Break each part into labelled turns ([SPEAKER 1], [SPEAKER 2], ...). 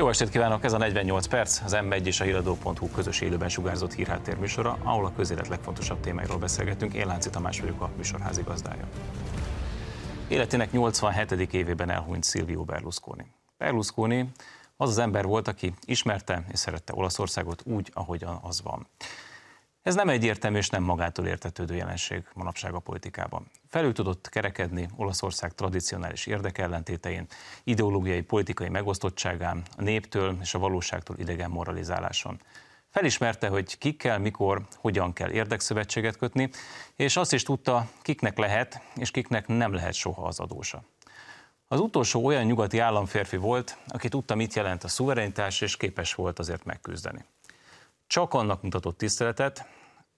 [SPEAKER 1] Jó estét kívánok! Ez a 48 perc, az M1 és a híradó.hu közös élőben sugárzott hírháttér műsora, ahol a közélet legfontosabb témáiról beszélgetünk. Én Lánci Tamás vagyok a műsor házigazdája. Életének 87. évében elhunyt Silvio Berlusconi. Berlusconi az az ember volt, aki ismerte és szerette Olaszországot úgy, ahogyan az van. Ez nem egyértelmű és nem magától értetődő jelenség manapság a politikában. Felül tudott kerekedni Olaszország tradicionális érdekellentétein, ideológiai politikai megosztottságán, a néptől és a valóságtól idegen moralizáláson. Felismerte, hogy kikkel, mikor, hogyan kell érdekszövetséget kötni, és azt is tudta, kiknek lehet és kiknek nem lehet soha az adósa. Az utolsó olyan nyugati államférfi volt, aki tudta, mit jelent a szuverenitás, és képes volt azért megküzdeni. Csak annak mutatott tiszteletet,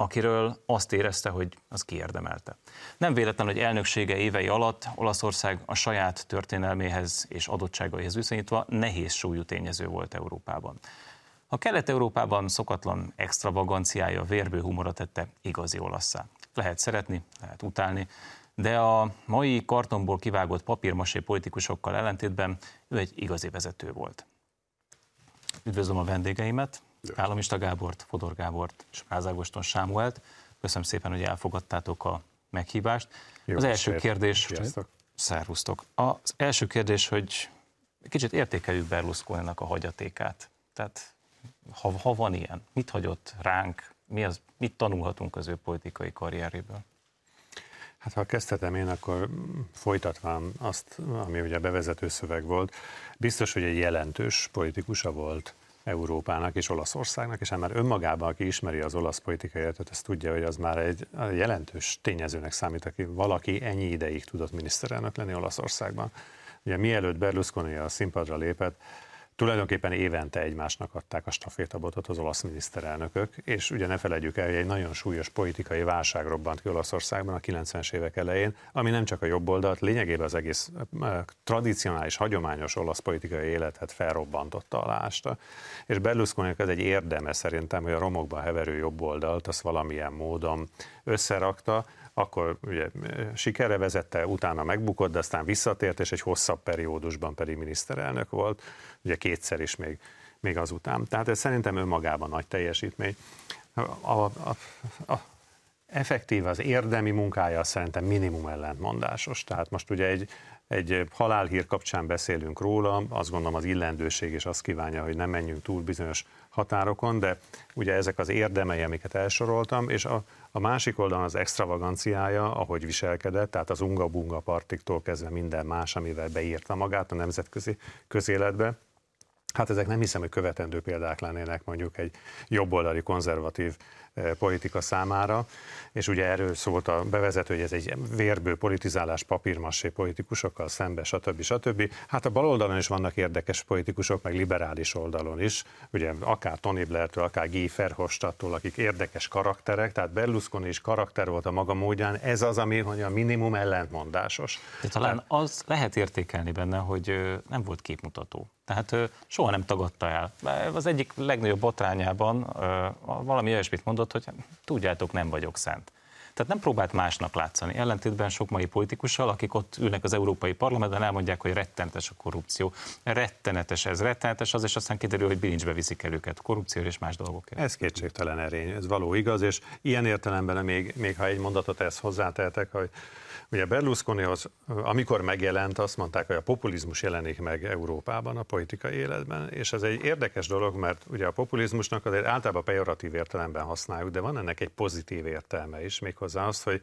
[SPEAKER 1] akiről azt érezte, hogy az kiérdemelte. Nem véletlen, hogy elnöksége évei alatt Olaszország a saját történelméhez és adottságaihez viszonyítva nehéz súlyú tényező volt Európában. A Kelet-Európában szokatlan extravaganciája, vérbő humora tette igazi olasszá. Lehet szeretni, lehet utálni, de a mai kartonból kivágott papírmasé politikusokkal ellentétben ő egy igazi vezető volt. Üdvözlöm a vendégeimet, Államista Gábort, Fodor Gábort és Rázágoston Sámuelt. Köszönöm szépen, hogy elfogadtátok a meghívást. Jó, az első kérdés, Sziasztok. szervusztok. Az első kérdés, hogy kicsit értékeljük berlusconi a hagyatékát. Tehát ha, ha van ilyen, mit hagyott ránk, mi az, mit tanulhatunk az ő politikai karrieréből?
[SPEAKER 2] Hát ha kezdhetem én, akkor folytatván azt, ami ugye bevezető szöveg volt, biztos, hogy egy jelentős politikusa volt Európának és Olaszországnak, és hát már önmagában, aki ismeri az olasz politikai életet, ezt tudja, hogy az már egy jelentős tényezőnek számít, aki valaki ennyi ideig tudott miniszterelnök lenni Olaszországban. Ugye mielőtt Berlusconi a színpadra lépett, tulajdonképpen évente egymásnak adták a stafétabotot az olasz miniszterelnökök, és ugye ne felejtjük el, hogy egy nagyon súlyos politikai válság robbant ki Olaszországban a 90-es évek elején, ami nem csak a jobb oldalt, lényegében az egész tradicionális, hagyományos olasz politikai életet felrobbantotta alásta. És Berlusconi ez egy érdeme szerintem, hogy a romokban heverő jobb oldalt, azt valamilyen módon összerakta, akkor ugye sikerre vezette, utána megbukott, de aztán visszatért, és egy hosszabb periódusban pedig miniszterelnök volt, ugye kétszer is még, még azután. Tehát ez szerintem önmagában nagy teljesítmény. A, a, a, a, effektív az érdemi munkája szerintem minimum ellentmondásos. Tehát most ugye egy, egy halálhír kapcsán beszélünk róla, azt gondolom az illendőség is azt kívánja, hogy nem menjünk túl bizonyos határokon, de ugye ezek az érdemei, amiket elsoroltam, és a, a másik oldalon az extravaganciája, ahogy viselkedett, tehát az unga-bunga partiktól kezdve minden más, amivel beírta magát a nemzetközi közéletbe, Hát ezek nem hiszem, hogy követendő példák lennének mondjuk egy jobboldali konzervatív eh, politika számára, és ugye erről szólt a bevezető, hogy ez egy vérbő politizálás papírmassé politikusokkal szembe, stb. stb. Hát a baloldalon is vannak érdekes politikusok, meg liberális oldalon is, ugye akár Tony Blair-től, akár Guy Verhofstadttól, akik érdekes karakterek, tehát Berlusconi is karakter volt a maga módján, ez az, ami hogy a minimum ellentmondásos.
[SPEAKER 1] De talán az lehet értékelni benne, hogy nem volt képmutató. Tehát soha nem tagadta el. Az egyik legnagyobb botrányában valami olyasmit mondott, hogy tudjátok, nem vagyok szent. Tehát nem próbált másnak látszani. Ellentétben sok mai politikussal, akik ott ülnek az Európai Parlamentben, elmondják, hogy rettenetes a korrupció. Rettenetes ez, rettenetes az, és aztán kiderül, hogy bilincsbe viszik el őket korrupció és más dolgok.
[SPEAKER 2] Ez kétségtelen erény, ez való igaz, és ilyen értelemben még, még ha egy mondatot ezt hozzátehetek, hogy Ugye Berlusconihoz, amikor megjelent, azt mondták, hogy a populizmus jelenik meg Európában a politikai életben, és ez egy érdekes dolog, mert ugye a populizmusnak azért általában pejoratív értelemben használjuk, de van ennek egy pozitív értelme is, méghozzá az, hogy,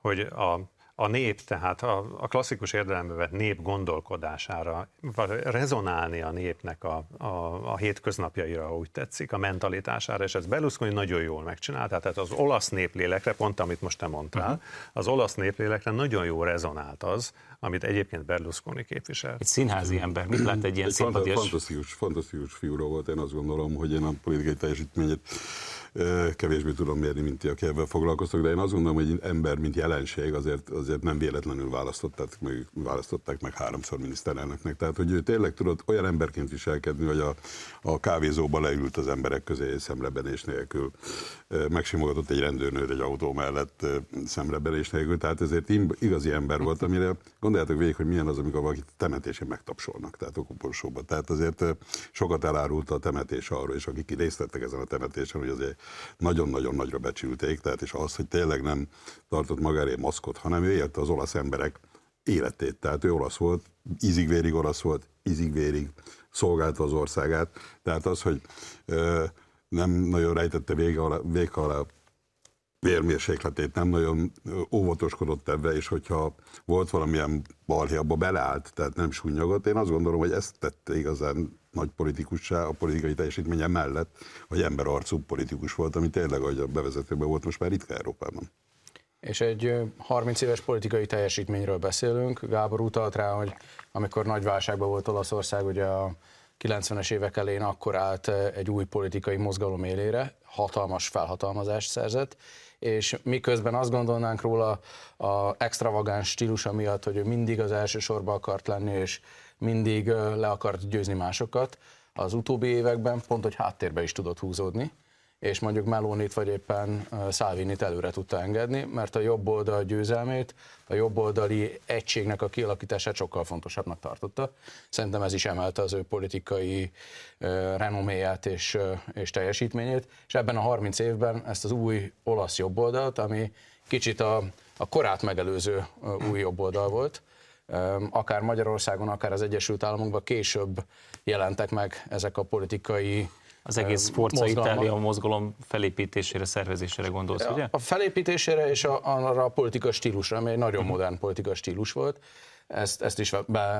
[SPEAKER 2] hogy a a nép, tehát a, a klasszikus érdelembe vett nép gondolkodására, rezonálni a népnek a, a, a hétköznapjaira, ha úgy tetszik, a mentalitására, és ez Berlusconi nagyon jól megcsinálta, tehát az olasz néplélekre, pont amit most te mondtál, uh-huh. az olasz néplélekre nagyon jó rezonált az, amit egyébként Berlusconi képvisel.
[SPEAKER 1] Egy színházi ember, mit lát egy ilyen egy szimpatiás?
[SPEAKER 3] Fantasztikus, fantasztikus fiúra volt, én azt gondolom, hogy én a politikai teljesítményét kevésbé tudom mérni, mint ti, aki ebben foglalkoztok, de én azt gondolom, hogy ember, mint jelenség azért, azért nem véletlenül választották meg, választották meg háromszor miniszterelnöknek. Tehát, hogy ő tényleg tudott olyan emberként viselkedni, hogy a, a kávézóba leült az emberek közé szemrebenés nélkül, megsimogatott egy rendőrnőt egy autó mellett szemrebenés nélkül, tehát ezért igazi ember volt, amire gondoljátok végig, hogy milyen az, amikor valakit temetésén megtapsolnak, tehát a koporsóba. Tehát azért sokat elárult a temetés arról, és akik részt vettek ezen a temetésen, hogy azért nagyon-nagyon nagyra becsülték, tehát és az, hogy tényleg nem tartott magára maszkot, hanem ő élte az olasz emberek életét. Tehát ő olasz volt, ízigvérig olasz volt, ízigvérig szolgálta az országát. Tehát az, hogy ö, nem nagyon rejtette vége alá, vége alá vérmérsékletét, nem nagyon óvatoskodott ebbe, és hogyha volt valamilyen balhé, abba beleállt, tehát nem súnyogott. Én azt gondolom, hogy ezt tette igazán nagy politikussá a politikai teljesítménye mellett, hogy emberarcú politikus volt, ami tényleg, ahogy a bevezetőben volt, most már ritka Európában.
[SPEAKER 4] És egy 30 éves politikai teljesítményről beszélünk. Gábor utalt rá, hogy amikor nagy válságban volt Olaszország, ugye a 90-es évek elén akkor állt egy új politikai mozgalom élére, hatalmas felhatalmazást szerzett, és miközben azt gondolnánk róla a extravagáns stílusa miatt, hogy ő mindig az első sorba akart lenni, és mindig le akart győzni másokat, az utóbbi években pont, hogy háttérbe is tudott húzódni, és mondjuk Melonit vagy éppen Salvinit előre tudta engedni, mert a jobb oldal győzelmét, a jobb oldali egységnek a kialakítását sokkal fontosabbnak tartotta. Szerintem ez is emelte az ő politikai renoméját és, és teljesítményét, és ebben a 30 évben ezt az új olasz jobb oldalt, ami kicsit a, a korát megelőző új jobb oldal volt, akár Magyarországon, akár az Egyesült Államokban később jelentek meg ezek a politikai
[SPEAKER 1] az egész Forza Itália mozgalom felépítésére, szervezésére gondolsz, ugye?
[SPEAKER 4] A felépítésére és a, arra a politika stílusra, ami egy nagyon uh-huh. modern politika stílus volt. Ezt, ezt is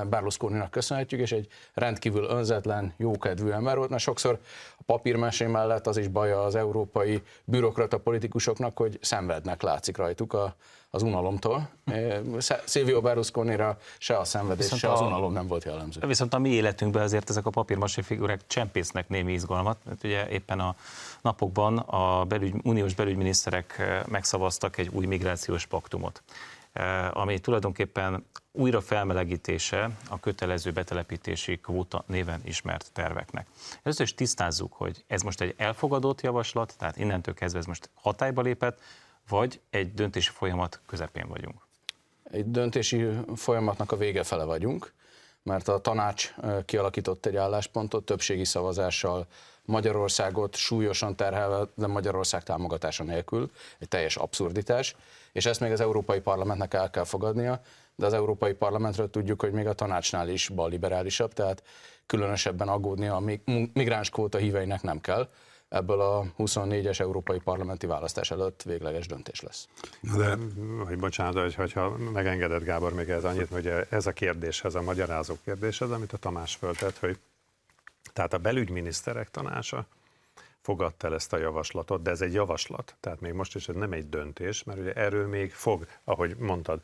[SPEAKER 4] Berlusconi-nak köszönhetjük, és egy rendkívül önzetlen, jókedvű ember volt, mert sokszor a papírmesé mellett az is baja az európai bürokrata politikusoknak, hogy szenvednek, látszik rajtuk a, az unalomtól. Silvio Berlusconira se a szenvedés, viszont se az unalom nem volt jellemző.
[SPEAKER 1] Viszont a mi életünkben azért ezek a papírmasé figurák csempésznek némi izgalmat, mert ugye éppen a napokban a belügy, uniós belügyminiszterek megszavaztak egy új migrációs paktumot ami tulajdonképpen újra felmelegítése a kötelező betelepítési kvóta néven ismert terveknek. Először is tisztázzuk, hogy ez most egy elfogadott javaslat, tehát innentől kezdve ez most hatályba lépett, vagy egy döntési folyamat közepén vagyunk?
[SPEAKER 4] Egy döntési folyamatnak a vége fele vagyunk, mert a tanács kialakított egy álláspontot többségi szavazással Magyarországot súlyosan terhelve, de Magyarország támogatása nélkül, egy teljes abszurditás, és ezt még az Európai Parlamentnek el kell fogadnia, de az Európai Parlamentről tudjuk, hogy még a tanácsnál is balliberálisabb, tehát különösebben aggódni a migráns kvóta híveinek nem kell, ebből a 24-es európai parlamenti választás előtt végleges döntés lesz.
[SPEAKER 2] De, hogy bocsánat, hogy, hogyha megengedett Gábor még ez annyit, hogy ez a kérdéshez, a magyarázó kérdéshez, amit a Tamás föltett, hogy tehát a belügyminiszterek tanácsa fogadta el ezt a javaslatot, de ez egy javaslat, tehát még most is ez nem egy döntés, mert ugye erről még fog, ahogy mondtad,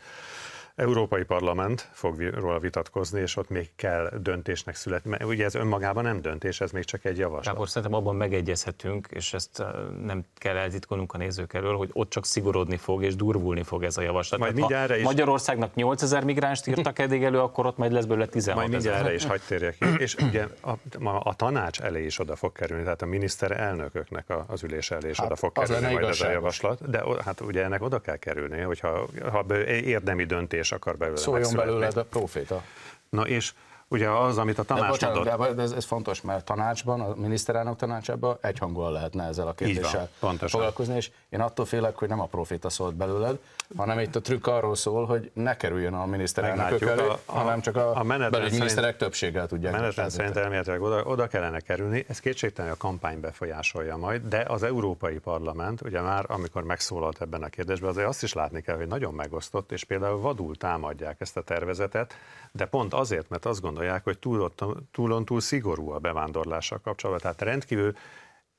[SPEAKER 2] Európai Parlament fog róla vitatkozni, és ott még kell döntésnek születni. Mert ugye ez önmagában nem döntés, ez még csak egy javaslat.
[SPEAKER 1] Gábor, szerintem abban megegyezhetünk, és ezt nem kell eltitkolnunk a nézők elől, hogy ott csak szigorodni fog, és durvulni fog ez a javaslat.
[SPEAKER 2] Majd mindjárt is...
[SPEAKER 1] Magyarországnak 8000 migránst írtak eddig elő, akkor ott majd lesz belőle 16
[SPEAKER 2] Majd mindjárt erre is hagyd térjek ki. És ugye a, a, a, tanács elé is oda fog kerülni, tehát a miniszterelnököknek az ülés elé is hát, oda fog kerülni majd ez a javaslat. De hát ugye ennek oda kell kerülni, hogyha ha érdemi döntés akar belőle
[SPEAKER 4] Szóljon belőle a proféta.
[SPEAKER 2] Na és Ugye az, amit a tanács de bocsánat,
[SPEAKER 4] adott. De ez, ez fontos, mert tanácsban, a miniszterelnök tanácsában egyhangúan lehetne ezzel a kérdéssel van, foglalkozni, és én attól félek, hogy nem a proféta szólt belőled, hanem itt a trükk arról szól, hogy ne kerüljön a miniszterelnök a, a, hanem csak a, a belügyminiszterek többséggel tudják.
[SPEAKER 2] Menetrend szerint elméletileg oda, oda kellene kerülni, ez kétségtelen a kampány befolyásolja majd, de az Európai Parlament, ugye már amikor megszólalt ebben a kérdésben, azért azt is látni kell, hogy nagyon megosztott, és például vadul támadják ezt a tervezetet, de pont azért, mert azt gondolják, hogy túl, túlon túl szigorú a bevándorlással kapcsolatban, tehát rendkívül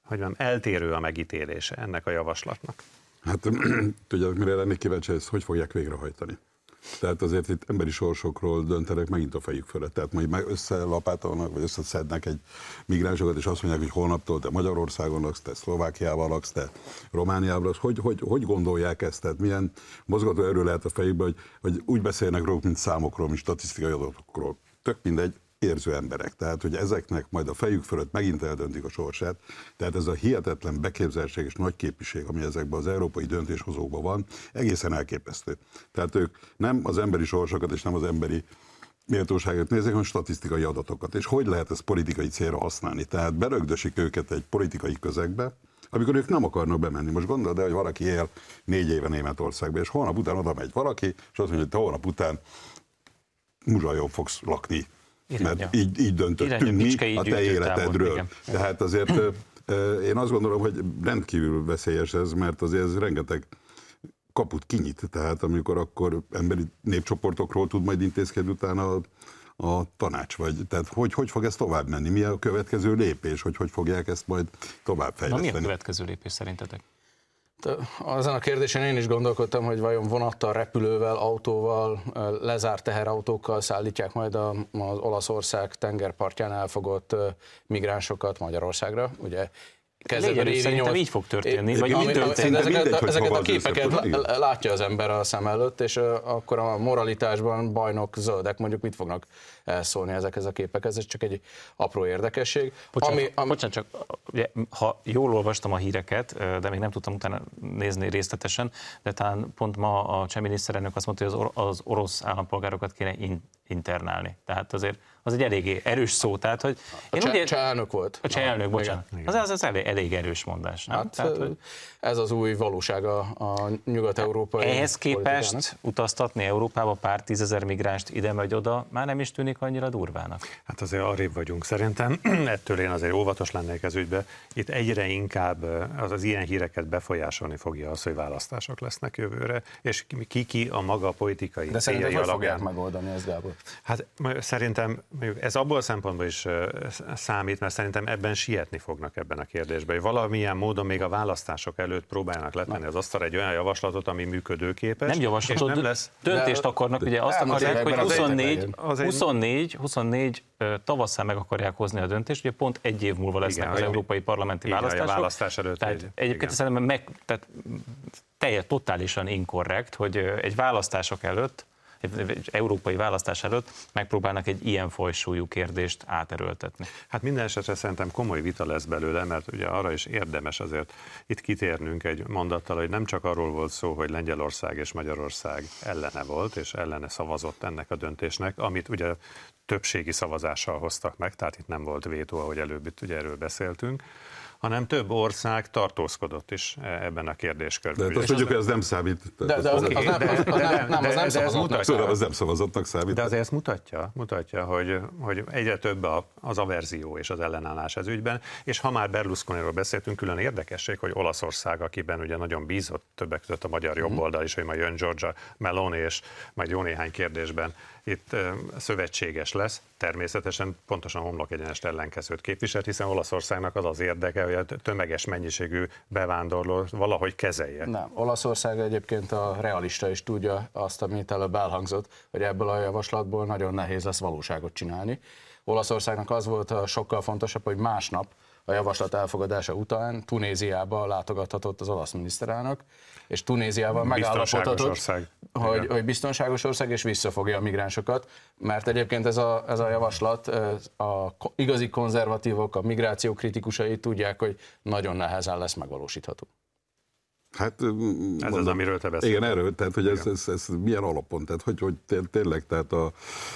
[SPEAKER 2] hogy mondjam, eltérő a megítélése ennek a javaslatnak.
[SPEAKER 3] Hát tudja, mire lennék kíváncsi, ezt hogy fogják végrehajtani? Tehát azért itt emberi sorsokról döntenek megint a fejük fölött. Tehát majd meg összelapátolnak, vagy összeszednek egy migránsokat, és azt mondják, hogy holnaptól te Magyarországon laksz, te Szlovákiában laksz, te Romániában laksz. Hogy, hogy, hogy gondolják ezt? Tehát milyen mozgató erő lehet a fejükben, hogy, hogy úgy beszélnek róluk, mint számokról, mint statisztikai adatokról. Tök mindegy, érző emberek. Tehát, hogy ezeknek majd a fejük fölött megint eldöntik a sorsát. Tehát ez a hihetetlen beképzeltség és nagy képviség, ami ezekben az európai döntéshozókban van, egészen elképesztő. Tehát ők nem az emberi sorsokat és nem az emberi méltóságot nézik, hanem statisztikai adatokat. És hogy lehet ezt politikai célra használni? Tehát berögdösik őket egy politikai közegbe, amikor ők nem akarnak bemenni. Most gondolod el, hogy valaki él négy éve Németországban, és holnap után oda megy valaki, és azt mondja, hogy holnap után muzsajon fogsz lakni Irányja. mert így, így döntöttünk mi a te életedről. Távol, Tehát azért én azt gondolom, hogy rendkívül veszélyes ez, mert azért ez rengeteg kaput kinyit, tehát amikor akkor emberi népcsoportokról tud majd intézkedni utána a, a tanács, vagy tehát hogy, hogy fog ez tovább menni, mi a következő lépés, hogy hogy fogják ezt majd tovább fejleszteni.
[SPEAKER 1] Na mi a következő lépés szerintetek?
[SPEAKER 4] Azon a kérdésen én is gondolkodtam, hogy vajon vonattal, repülővel, autóval, lezárt teherautókkal szállítják majd az Olaszország tengerpartján elfogott migránsokat Magyarországra. Ugye
[SPEAKER 1] kezdetben évi Szerintem így fog történni, vagy
[SPEAKER 4] ami, történik, ezeket, mindegy, ezeket a képeket látja az ember a szem előtt, és akkor a moralitásban bajnok zöldek mondjuk mit fognak elszólni ezekhez a képekhez, ez csak egy apró érdekesség.
[SPEAKER 1] Bocsánat, ami, ami... bocsánat csak ugye, ha jól olvastam a híreket, de még nem tudtam utána nézni részletesen, de talán pont ma a cseh miniszterelnök azt mondta, hogy az orosz állampolgárokat kéne internálni. Tehát azért az egy eléggé erős szó, tehát hogy...
[SPEAKER 4] A én cseh, cseh elnök volt.
[SPEAKER 1] A cseh elnök, bocsánat. Igen. Az, az, az elég, elég erős mondás. Nem? Hát, tehát,
[SPEAKER 4] hogy... Ez az új valóság a, a nyugat-európai
[SPEAKER 1] Ehhez képest utaztatni Európába pár tízezer migránst ide vagy oda, már nem is tűnik annyira durvának.
[SPEAKER 2] Hát azért arrébb vagyunk szerintem, ettől én azért óvatos lennék ez ügybe. Itt egyre inkább az, az ilyen híreket befolyásolni fogja az, hogy választások lesznek jövőre, és ki-ki a maga politikai
[SPEAKER 4] De szerintem hogy fogják megoldani ezt, Gábor?
[SPEAKER 2] Hát szerintem ez abból a szempontból is számít, mert szerintem ebben sietni fognak ebben a kérdésben, hogy valamilyen módon még a választások előtt próbálnak letenni az asztal egy olyan javaslatot, ami működőképes.
[SPEAKER 1] Nem javaslatot, nem lesz. Döntést akarnak, ugye azt akarják, hogy 24, 24, 24 tavasszal meg akarják hozni a döntést, ugye pont egy év múlva lesznek igen, az európai parlamenti választások.
[SPEAKER 2] A választás előtt.
[SPEAKER 1] Tehát egy, egyébként igen. szerintem meg, tehát teljes, totálisan inkorrekt, hogy egy választások előtt európai választás előtt megpróbálnak egy ilyen fajsúlyú kérdést áterőltetni.
[SPEAKER 2] Hát minden esetre szerintem komoly vita lesz belőle, mert ugye arra is érdemes azért itt kitérnünk egy mondattal, hogy nem csak arról volt szó, hogy Lengyelország és Magyarország ellene volt, és ellene szavazott ennek a döntésnek, amit ugye többségi szavazással hoztak meg, tehát itt nem volt vétó, ahogy előbb itt ugye erről beszéltünk, hanem több ország tartózkodott is ebben a kérdéskörben.
[SPEAKER 3] De azt tudjuk, hogy ez nem számít.
[SPEAKER 2] De, de az, az, nem, az, nem, az nem
[SPEAKER 3] szavazottnak számít. Az nem szavazottnak számít.
[SPEAKER 2] De azért ezt mutatja, mutatja hogy, hogy egyre több az averzió és az ellenállás ez ügyben, és ha már Berlusconiról beszéltünk, külön érdekesség, hogy Olaszország, akiben ugye nagyon bízott többek között a magyar jobboldal is, hogy majd jön Georgia Meloni, és majd jó néhány kérdésben itt szövetséges lesz, természetesen pontosan homlok egyenest ellenkezőt képviselt, hiszen Olaszországnak az az érdeke, hogy a tömeges mennyiségű bevándorló valahogy kezelje.
[SPEAKER 4] Nem, Olaszország egyébként a realista is tudja azt, amit előbb elhangzott, hogy ebből a javaslatból nagyon nehéz lesz valóságot csinálni. Olaszországnak az volt a sokkal fontosabb, hogy másnap a javaslat elfogadása után Tunéziába látogathatott az olasz miniszterelnök, és Tunéziával megállapodhatott, hogy, hogy biztonságos ország, és visszafogja a migránsokat, mert egyébként ez a, ez a javaslat, a igazi konzervatívok, a migráció kritikusai tudják, hogy nagyon nehezen lesz megvalósítható.
[SPEAKER 3] Hát,
[SPEAKER 2] ez mondom, az, amiről te beszélsz.
[SPEAKER 3] Igen, erről, tehát hogy ez, ez, ez, milyen alapon, tehát hogy, hogy tényleg, tehát a,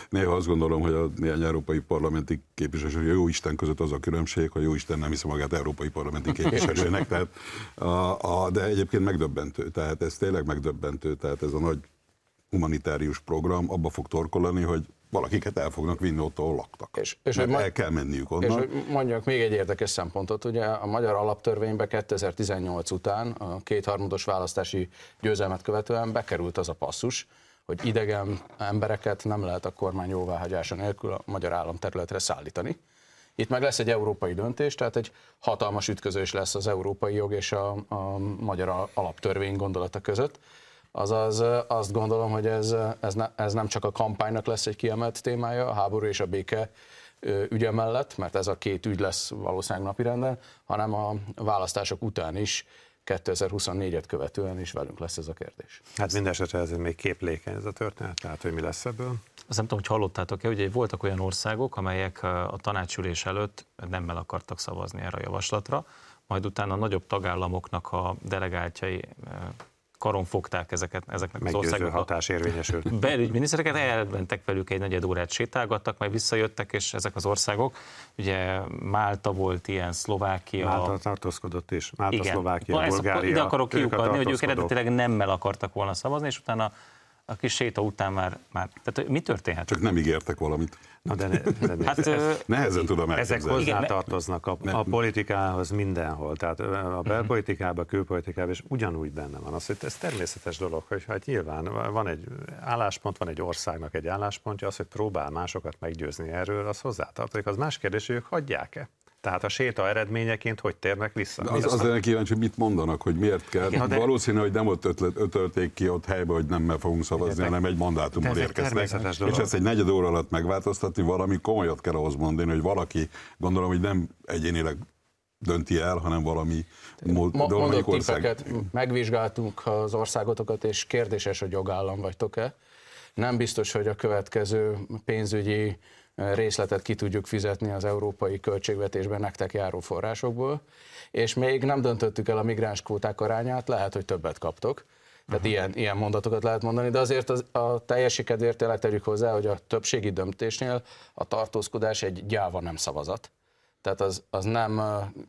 [SPEAKER 3] néha azt gondolom, hogy a néhány európai parlamenti képviselő, hogy a jó Isten között az a különbség, hogy jó Isten nem hiszi magát európai parlamenti képviselőnek, tehát a, a, de egyébként megdöbbentő, tehát ez tényleg megdöbbentő, tehát ez a nagy humanitárius program abba fog torkolani, hogy valakiket el fognak vinni ott, ahol laktak. És, és hogy el kell menniük onnan. És hogy
[SPEAKER 4] mondjak még egy érdekes szempontot, ugye a magyar alaptörvénybe 2018 után a kétharmados választási győzelmet követően bekerült az a passzus, hogy idegen embereket nem lehet a kormány jóváhagyása nélkül a magyar állam területre szállítani. Itt meg lesz egy európai döntés, tehát egy hatalmas ütközés lesz az európai jog és a, a magyar alaptörvény gondolata között Azaz azt gondolom, hogy ez, ez, ne, ez nem csak a kampánynak lesz egy kiemelt témája, a háború és a béke ügye mellett, mert ez a két ügy lesz valószínűleg napirenden, hanem a választások után is 2024-et követően is velünk lesz ez a kérdés.
[SPEAKER 2] Hát minden esetre ez még képlékeny ez a történet, tehát hogy mi lesz ebből?
[SPEAKER 1] Azt nem tudom, hogy hallottátok-e, hogy voltak olyan országok, amelyek a tanácsülés előtt nemmel akartak szavazni erre a javaslatra, majd utána a nagyobb tagállamoknak a delegáltjai karon fogták ezeket, ezeknek
[SPEAKER 2] Meggyőző
[SPEAKER 1] az országoknak.
[SPEAKER 2] hatás érvényesült.
[SPEAKER 1] Belügyminisztereket elmentek velük egy negyed órát sétálgattak, majd visszajöttek, és ezek az országok, ugye Málta volt ilyen, Szlovákia.
[SPEAKER 2] Málta tartózkodott is, Málta,
[SPEAKER 1] igen.
[SPEAKER 2] Szlovákia, Bulgária.
[SPEAKER 1] ide akarok kiukadni, hogy ők eredetileg nemmel akartak volna szavazni, és utána a kis séta után már, már tehát mi történhet?
[SPEAKER 3] Csak nem ígértek valamit.
[SPEAKER 2] Na de, ne, de ne,
[SPEAKER 1] Hát,
[SPEAKER 2] ez,
[SPEAKER 1] ö,
[SPEAKER 3] Nehezen tudom
[SPEAKER 2] ezek
[SPEAKER 3] elképzelni.
[SPEAKER 1] Igen,
[SPEAKER 2] hozzátartoznak a, a politikához mindenhol, tehát a belpolitikában, a külpolitikában, és ugyanúgy benne van az, hogy ez természetes dolog, hogy hát nyilván van egy álláspont, van egy országnak egy álláspontja, az, hogy próbál másokat meggyőzni erről, az hozzátartozik. Az más kérdés, hogy ők hagyják-e. Tehát a séta eredményeként hogy térnek vissza?
[SPEAKER 3] De az, az lenne kíváncsi, hogy mit mondanak, hogy miért kell.
[SPEAKER 2] Na de-
[SPEAKER 3] Valószínű, hogy nem ott ötlet, ötölték ki ott helybe, hogy nem fogunk szavazni,
[SPEAKER 2] Igen,
[SPEAKER 3] hanem egy mandátummal
[SPEAKER 2] természetes dolog.
[SPEAKER 3] És ezt egy negyed óra alatt megváltoztatni, valami komolyat kell ahhoz mondani, hogy valaki, gondolom, hogy nem egyénileg dönti el, hanem valami
[SPEAKER 4] mondok
[SPEAKER 3] ország.
[SPEAKER 4] tippeket, megvizsgáltunk az országotokat, és kérdéses, hogy jogállam vagytok-e. Nem biztos, hogy a következő pénzügyi részletet ki tudjuk fizetni az európai költségvetésben nektek járó forrásokból, és még nem döntöttük el a migráns kvóták arányát, lehet, hogy többet kaptok. Tehát uh-huh. ilyen, ilyen mondatokat lehet mondani, de azért az, a teljesi kedvéért tényleg tegyük hozzá, hogy a többségi döntésnél a tartózkodás egy gyáva nem szavazat. Tehát az, az nem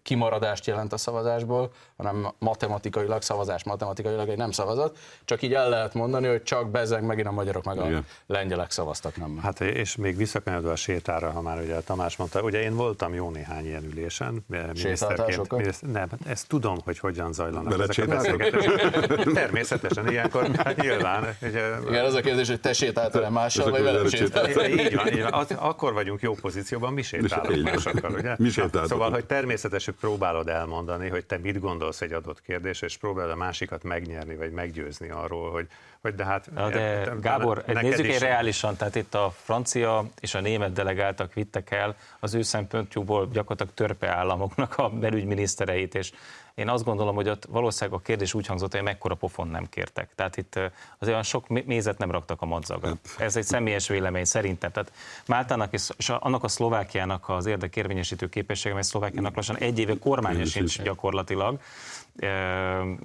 [SPEAKER 4] kimaradást jelent a szavazásból, hanem matematikailag szavazás, matematikailag egy nem szavazat. Csak így el lehet mondani, hogy csak bezeg megint a magyarok meg a
[SPEAKER 3] Igen.
[SPEAKER 4] lengyelek szavaztak nem.
[SPEAKER 2] Hát és még visszakanyarodva a sétára, ha már ugye Tamás mondta, ugye én voltam jó néhány ilyen ülésen, miniszterként.
[SPEAKER 4] Sétáltásokat?
[SPEAKER 2] Miniszter, nem, hát ezt tudom, hogy hogyan zajlanak ezek a beszélgetések. Természetesen ilyenkor, hát nyilván. Ugye,
[SPEAKER 4] Igen, az a kérdés, hogy te sétáltál-e mással, vagy velem sétáltál.
[SPEAKER 2] így van, így van. Akkor vagyunk jó pozícióban, mi sétálunk másokkal, ugye?
[SPEAKER 3] Mi sétáltatok.
[SPEAKER 2] Szóval, hogy természetes, hogy próbálod elmondani, hogy te mit gondolsz egy adott kérdés, és próbálod a másikat megnyerni, vagy meggyőzni arról, hogy, hogy de hát...
[SPEAKER 1] Na de
[SPEAKER 2] talán
[SPEAKER 1] Gábor,
[SPEAKER 2] neked
[SPEAKER 1] nézzük
[SPEAKER 2] is-
[SPEAKER 1] egy reálisan, tehát itt a francia és a német delegáltak vittek el az ő szempontjukból gyakorlatilag törpe államoknak a belügyminisztereit, és én azt gondolom, hogy ott valószínűleg a kérdés úgy hangzott, hogy mekkora pofon nem kértek. Tehát itt azért olyan sok mé- mézet nem raktak a madzagra. Ez egy személyes vélemény szerintem. Tehát Máltának és és annak a Szlovákiának az érdekérvényesítő képessége, mert Szlovákiának lassan egy éve kormánya sincs gyakorlatilag.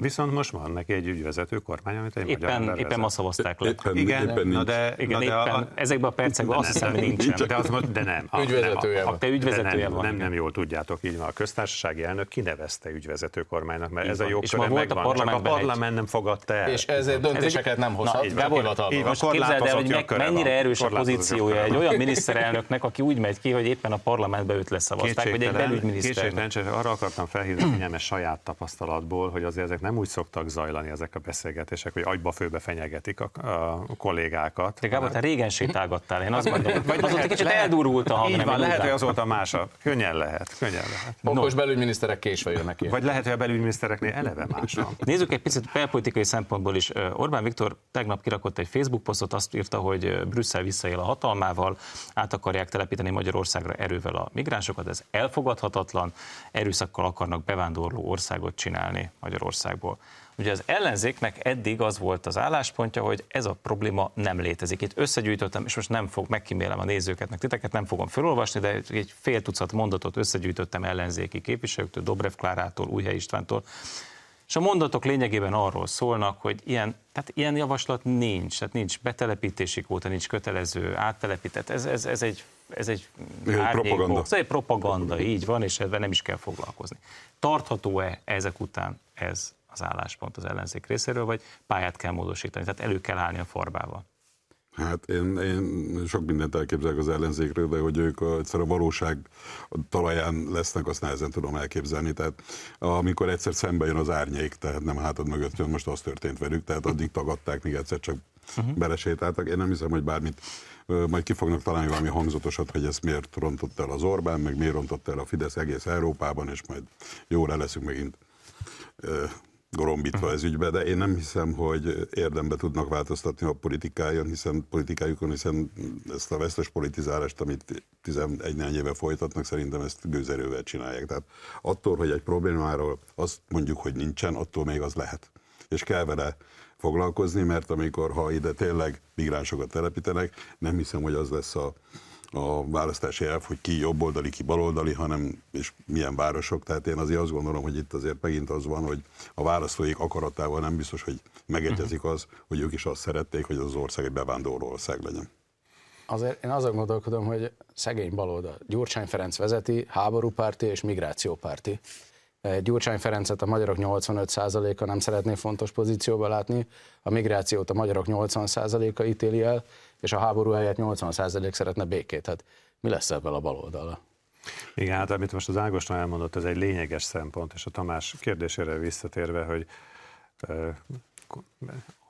[SPEAKER 2] Viszont most van neki egy ügyvezető kormány, amit egy magyar
[SPEAKER 1] Éppen,
[SPEAKER 2] ember
[SPEAKER 1] éppen ma szavazták le.
[SPEAKER 3] Éppen,
[SPEAKER 2] Igen,
[SPEAKER 3] éppen
[SPEAKER 2] na de,
[SPEAKER 1] Igen,
[SPEAKER 2] na de,
[SPEAKER 1] éppen
[SPEAKER 2] a,
[SPEAKER 1] ezekben a percekben azt hiszem, hogy
[SPEAKER 3] Nincs.
[SPEAKER 1] nincsen.
[SPEAKER 2] de, az, most- de nem. A-
[SPEAKER 4] Ügyvezetője
[SPEAKER 2] nem, a-
[SPEAKER 4] van.
[SPEAKER 1] A te ügyvezetője
[SPEAKER 2] nem,
[SPEAKER 1] van.
[SPEAKER 2] Nem, nem jól tudjátok, így van. A köztársasági elnök kinevezte ügyvezető kormánynak, mert
[SPEAKER 1] Így
[SPEAKER 2] ez a jogköre
[SPEAKER 1] ma volt a
[SPEAKER 2] megvan, csak a parlament nem fogadta el.
[SPEAKER 4] És ezért döntéseket nem hozhat.
[SPEAKER 1] így van. Most képzeld el, hogy mennyire erős a pozíciója egy olyan miniszterelnöknek, aki úgy megy ki, hogy éppen a parlamentbe őt leszavazták, vagy egy
[SPEAKER 2] Kétségtelen,
[SPEAKER 1] belügyminiszter.
[SPEAKER 2] kétségtelen, csak arra akartam felhívni a figyelmet saját tapasztalatból, hogy azért ezek nem úgy szoktak zajlani ezek a beszélgetések, hogy agyba főbe fenyegetik a, a kollégákat.
[SPEAKER 1] De Gábor, te régen sétálgattál, én azt gondolom.
[SPEAKER 2] Vagy
[SPEAKER 1] Azóta
[SPEAKER 2] lehet-
[SPEAKER 1] kicsit
[SPEAKER 2] lehet-
[SPEAKER 1] eldurult a hang.
[SPEAKER 2] Így van, lehet, hogy azóta más a... Könnyen lehet, könnyen lehet.
[SPEAKER 4] Okos belügyminiszterek késve jönnek ki.
[SPEAKER 2] Vagy lehet, hogy a belügyminisztereknél eleve más van.
[SPEAKER 1] Nézzük egy picit belpolitikai szempontból is. Orbán Viktor tegnap kirakott egy Facebook posztot, azt írta, hogy Brüsszel visszaél a hatalmával, át akarják telepíteni Magyarországra erővel a migránsokat, ez elfogadhatatlan, erőszakkal akarnak bevándorló országot csinálni Magyarországból. Ugye az ellenzéknek eddig az volt az álláspontja, hogy ez a probléma nem létezik. Itt összegyűjtöttem, és most nem fog, megkímélem a nézőket, meg titeket nem fogom felolvasni, de egy fél tucat mondatot összegyűjtöttem ellenzéki képviselőktől, Dobrev Klárától, Újhely Istvántól, és a mondatok lényegében arról szólnak, hogy ilyen, tehát ilyen javaslat nincs, tehát nincs betelepítési kvóta, nincs kötelező áttelepített, ez, ez, ez egy ez egy
[SPEAKER 3] propaganda.
[SPEAKER 1] Ez egy propaganda, így van, és ebben nem is kell foglalkozni. Tartható-e ezek után ez az álláspont az ellenzék részéről, vagy pályát kell módosítani, tehát elő kell állni a farbával?
[SPEAKER 3] Hát én, én sok mindent elképzelek az ellenzékről, de hogy ők egyszer a valóság talaján lesznek, azt nehezen tudom elképzelni. Tehát amikor egyszer szembe jön az árnyék, tehát nem hátad mögött jön, most az történt velük, tehát addig tagadták, míg egyszer csak uh-huh. belesétáltak. Én nem hiszem, hogy bármit majd ki fognak találni valami hangzatosat, hogy ezt miért rontott el az Orbán, meg miért rontott el a Fidesz egész Európában, és majd le leszünk megint gorombítva ez ügybe, de én nem hiszem, hogy érdembe tudnak változtatni a politikájon, hiszen politikájukon, hiszen ezt a vesztes politizálást, amit 11 néhány éve folytatnak, szerintem ezt gőzerővel csinálják. Tehát attól, hogy egy problémáról azt mondjuk, hogy nincsen, attól még az lehet. És kell vele foglalkozni, mert amikor, ha ide tényleg migránsokat telepítenek, nem hiszem, hogy az lesz a, a választási elv, hogy ki jobboldali, ki baloldali, hanem és milyen városok. Tehát én azért azt gondolom, hogy itt azért megint az van, hogy a választóik akaratával nem biztos, hogy megegyezik az, hogy ők is azt szerették, hogy az ország egy bevándorló ország legyen.
[SPEAKER 4] Azért én azon gondolkodom, hogy szegény baloldal. Gyurcsány Ferenc vezeti, háborúpárti és migrációpárti. Gyurcsány Ferencet a magyarok 85%-a nem szeretné fontos pozícióba látni, a migrációt a magyarok 80%-a ítéli el, és a háború helyett 80% szeretne békét. Hát mi lesz ebből a baloldala?
[SPEAKER 2] Igen, hát amit most az Ágoston elmondott, ez egy lényeges szempont, és a Tamás kérdésére visszatérve, hogy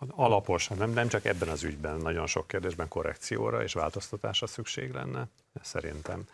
[SPEAKER 2] alapos, nem, nem csak ebben az ügyben, nagyon sok kérdésben korrekcióra és változtatásra szükség lenne, szerintem.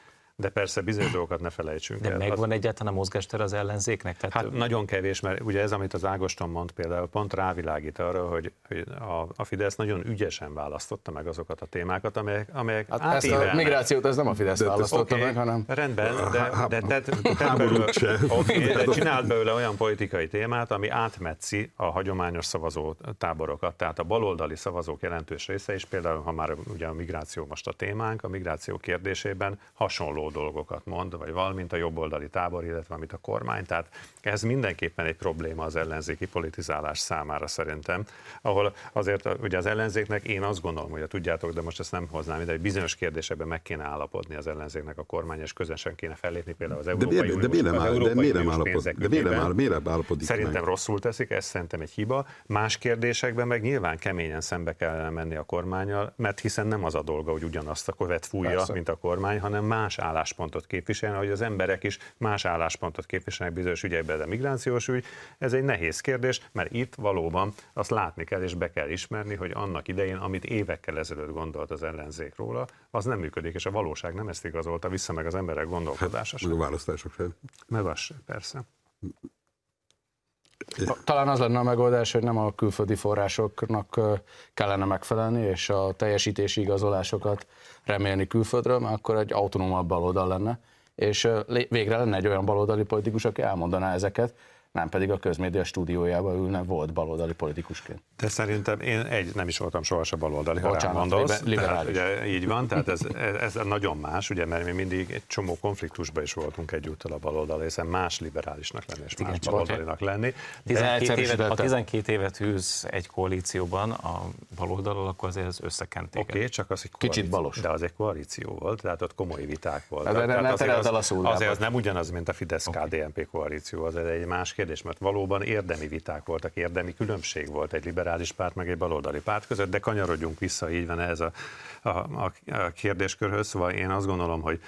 [SPEAKER 2] De persze bizonyos dolgokat ne felejtsünk
[SPEAKER 1] De
[SPEAKER 2] el.
[SPEAKER 1] megvan az... egyáltalán a mozgástere az ellenzéknek?
[SPEAKER 2] Tehát hát nagyon kevés, mert ugye ez, amit az Ágoston mond például, pont rávilágít arra, hogy, hogy a, a Fidesz nagyon ügyesen választotta meg azokat a témákat, amelyek, amelyek
[SPEAKER 4] hát ezt a migrációt ez nem a Fidesz de, választotta okay, meg, hanem...
[SPEAKER 2] Rendben, de, de, de, de, de, belőle, okay, de csinált belőle olyan politikai témát, ami átmetszi a hagyományos szavazó táborokat. Tehát a baloldali szavazók jelentős része is, például ha már ugye a migráció most a témánk, a migráció kérdésében hasonló dolgokat mond, vagy valamint a jobboldali tábor, illetve amit a kormány. Tehát ez mindenképpen egy probléma az ellenzéki politizálás számára szerintem, ahol azért ugye az ellenzéknek én azt gondolom, hogy tudjátok, de most ezt nem hoznám ide, hogy bizonyos kérdésekben meg kéne állapodni az ellenzéknek a kormány, és közösen kéne fellépni például az Európai
[SPEAKER 3] de, de miért nem, áll, de miért nem állapod, de miért nem, áll, miért állapodik
[SPEAKER 2] Szerintem
[SPEAKER 3] meg?
[SPEAKER 2] rosszul teszik, ez szerintem egy hiba. Más kérdésekben meg nyilván keményen szembe kellene menni a kormányjal, mert hiszen nem az a dolga, hogy ugyanazt a követ fújja, Persze. mint a kormány, hanem más áll álláspontot képviselni, hogy az emberek is más álláspontot képviselnek bizonyos ügyekben, de a migrációs ügy, ez egy nehéz kérdés, mert itt valóban azt látni kell és be kell ismerni, hogy annak idején, amit évekkel ezelőtt gondolt az ellenzék róla, az nem működik, és a valóság nem ezt igazolta vissza meg az emberek gondolkodása
[SPEAKER 3] hát, sem. a választások sem.
[SPEAKER 2] Meg az sem, persze.
[SPEAKER 4] Talán az lenne a megoldás, hogy nem a külföldi forrásoknak kellene megfelelni, és a teljesítési igazolásokat remélni külföldről, mert akkor egy autonómabb baloldal lenne, és végre lenne egy olyan baloldali politikus, aki elmondaná ezeket, nem pedig a közmédia stúdiójában ülne volt baloldali politikusként.
[SPEAKER 2] De szerintem én egy, nem is voltam sohasem baloldali, ha Bocsánat, gondolsz. Tehát, ugye, így van, tehát ez, ez, ez, nagyon más, ugye, mert mi mindig egy csomó konfliktusban is voltunk egyúttal a baloldal, hiszen más liberálisnak lenni és más Igen, baloldalinak lenni.
[SPEAKER 1] 12 évet, ha 12 évet hűz egy koalícióban a baloldalról, akkor azért az összekent
[SPEAKER 2] Oké, okay, csak az egy
[SPEAKER 4] koalíció, Kicsit balos.
[SPEAKER 2] De az egy koalíció volt, tehát ott komoly viták voltak.
[SPEAKER 4] De, de,
[SPEAKER 2] de,
[SPEAKER 4] azért, az,
[SPEAKER 2] azért az nem ugyanaz, mint a Fidesz-KDNP okay. koalíció, az egy más kérdés, mert valóban érdemi viták voltak, érdemi különbség volt egy liberális párt meg egy baloldali párt között, de kanyarodjunk vissza, így van ez a, a, a, a kérdéskörhöz, szóval én azt gondolom, hogy,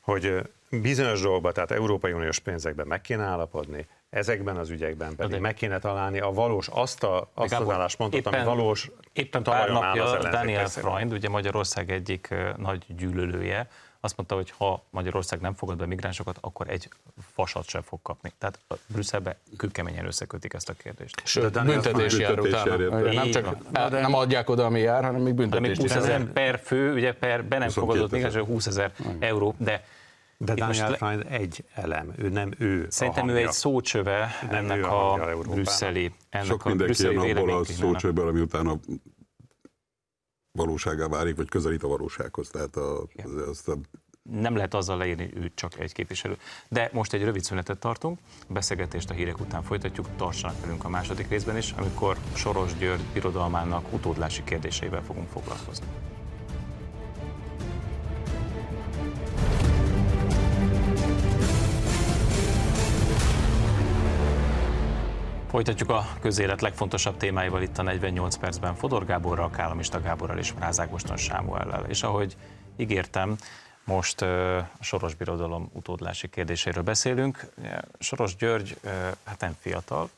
[SPEAKER 2] hogy bizonyos dolgokban, tehát Európai Uniós pénzekben meg kéne állapodni, ezekben az ügyekben pedig de meg kéne találni a valós, azt, a, azt az álláspontot, éppen, ami valós
[SPEAKER 1] éppen pár napja Daniel Freund, ugye Magyarország egyik nagy gyűlölője, azt mondta, hogy ha Magyarország nem fogad be migránsokat, akkor egy fasat sem fog kapni. Tehát Brüsszelbe kőkeményen összekötik ezt a kérdést.
[SPEAKER 4] Sőt, de büntetés jár utána. Nem csak el, nem adják oda, ami jár, hanem még büntetés.
[SPEAKER 1] Még 20 ezer per fő, ugye per be nem fogadott migráns, 20 ezer euró, de
[SPEAKER 2] de Daniel Freund egy elem, ő nem ő
[SPEAKER 1] Szerintem
[SPEAKER 2] a
[SPEAKER 1] ő egy szócsöve
[SPEAKER 2] nem
[SPEAKER 1] ennek a, a brüsszeli, ennek
[SPEAKER 3] Sok a brüsszeli abból a szócsőből, ami utána valóságá válik, vagy közelít a valósághoz. Tehát a, az, azt a
[SPEAKER 1] nem lehet azzal leírni, ő csak egy képviselő. De most egy rövid szünetet tartunk, beszélgetést a hírek után folytatjuk, tartsanak velünk a második részben is, amikor Soros György birodalmának utódlási kérdéseivel fogunk foglalkozni. Folytatjuk a közélet legfontosabb témáival itt a 48 percben Fodor Gáborral, Kállamista Gáborral és Mráz Ágoston Sámuellel. És ahogy ígértem, most a Soros Birodalom utódlási kérdéséről beszélünk. Soros György hát nem fiatal,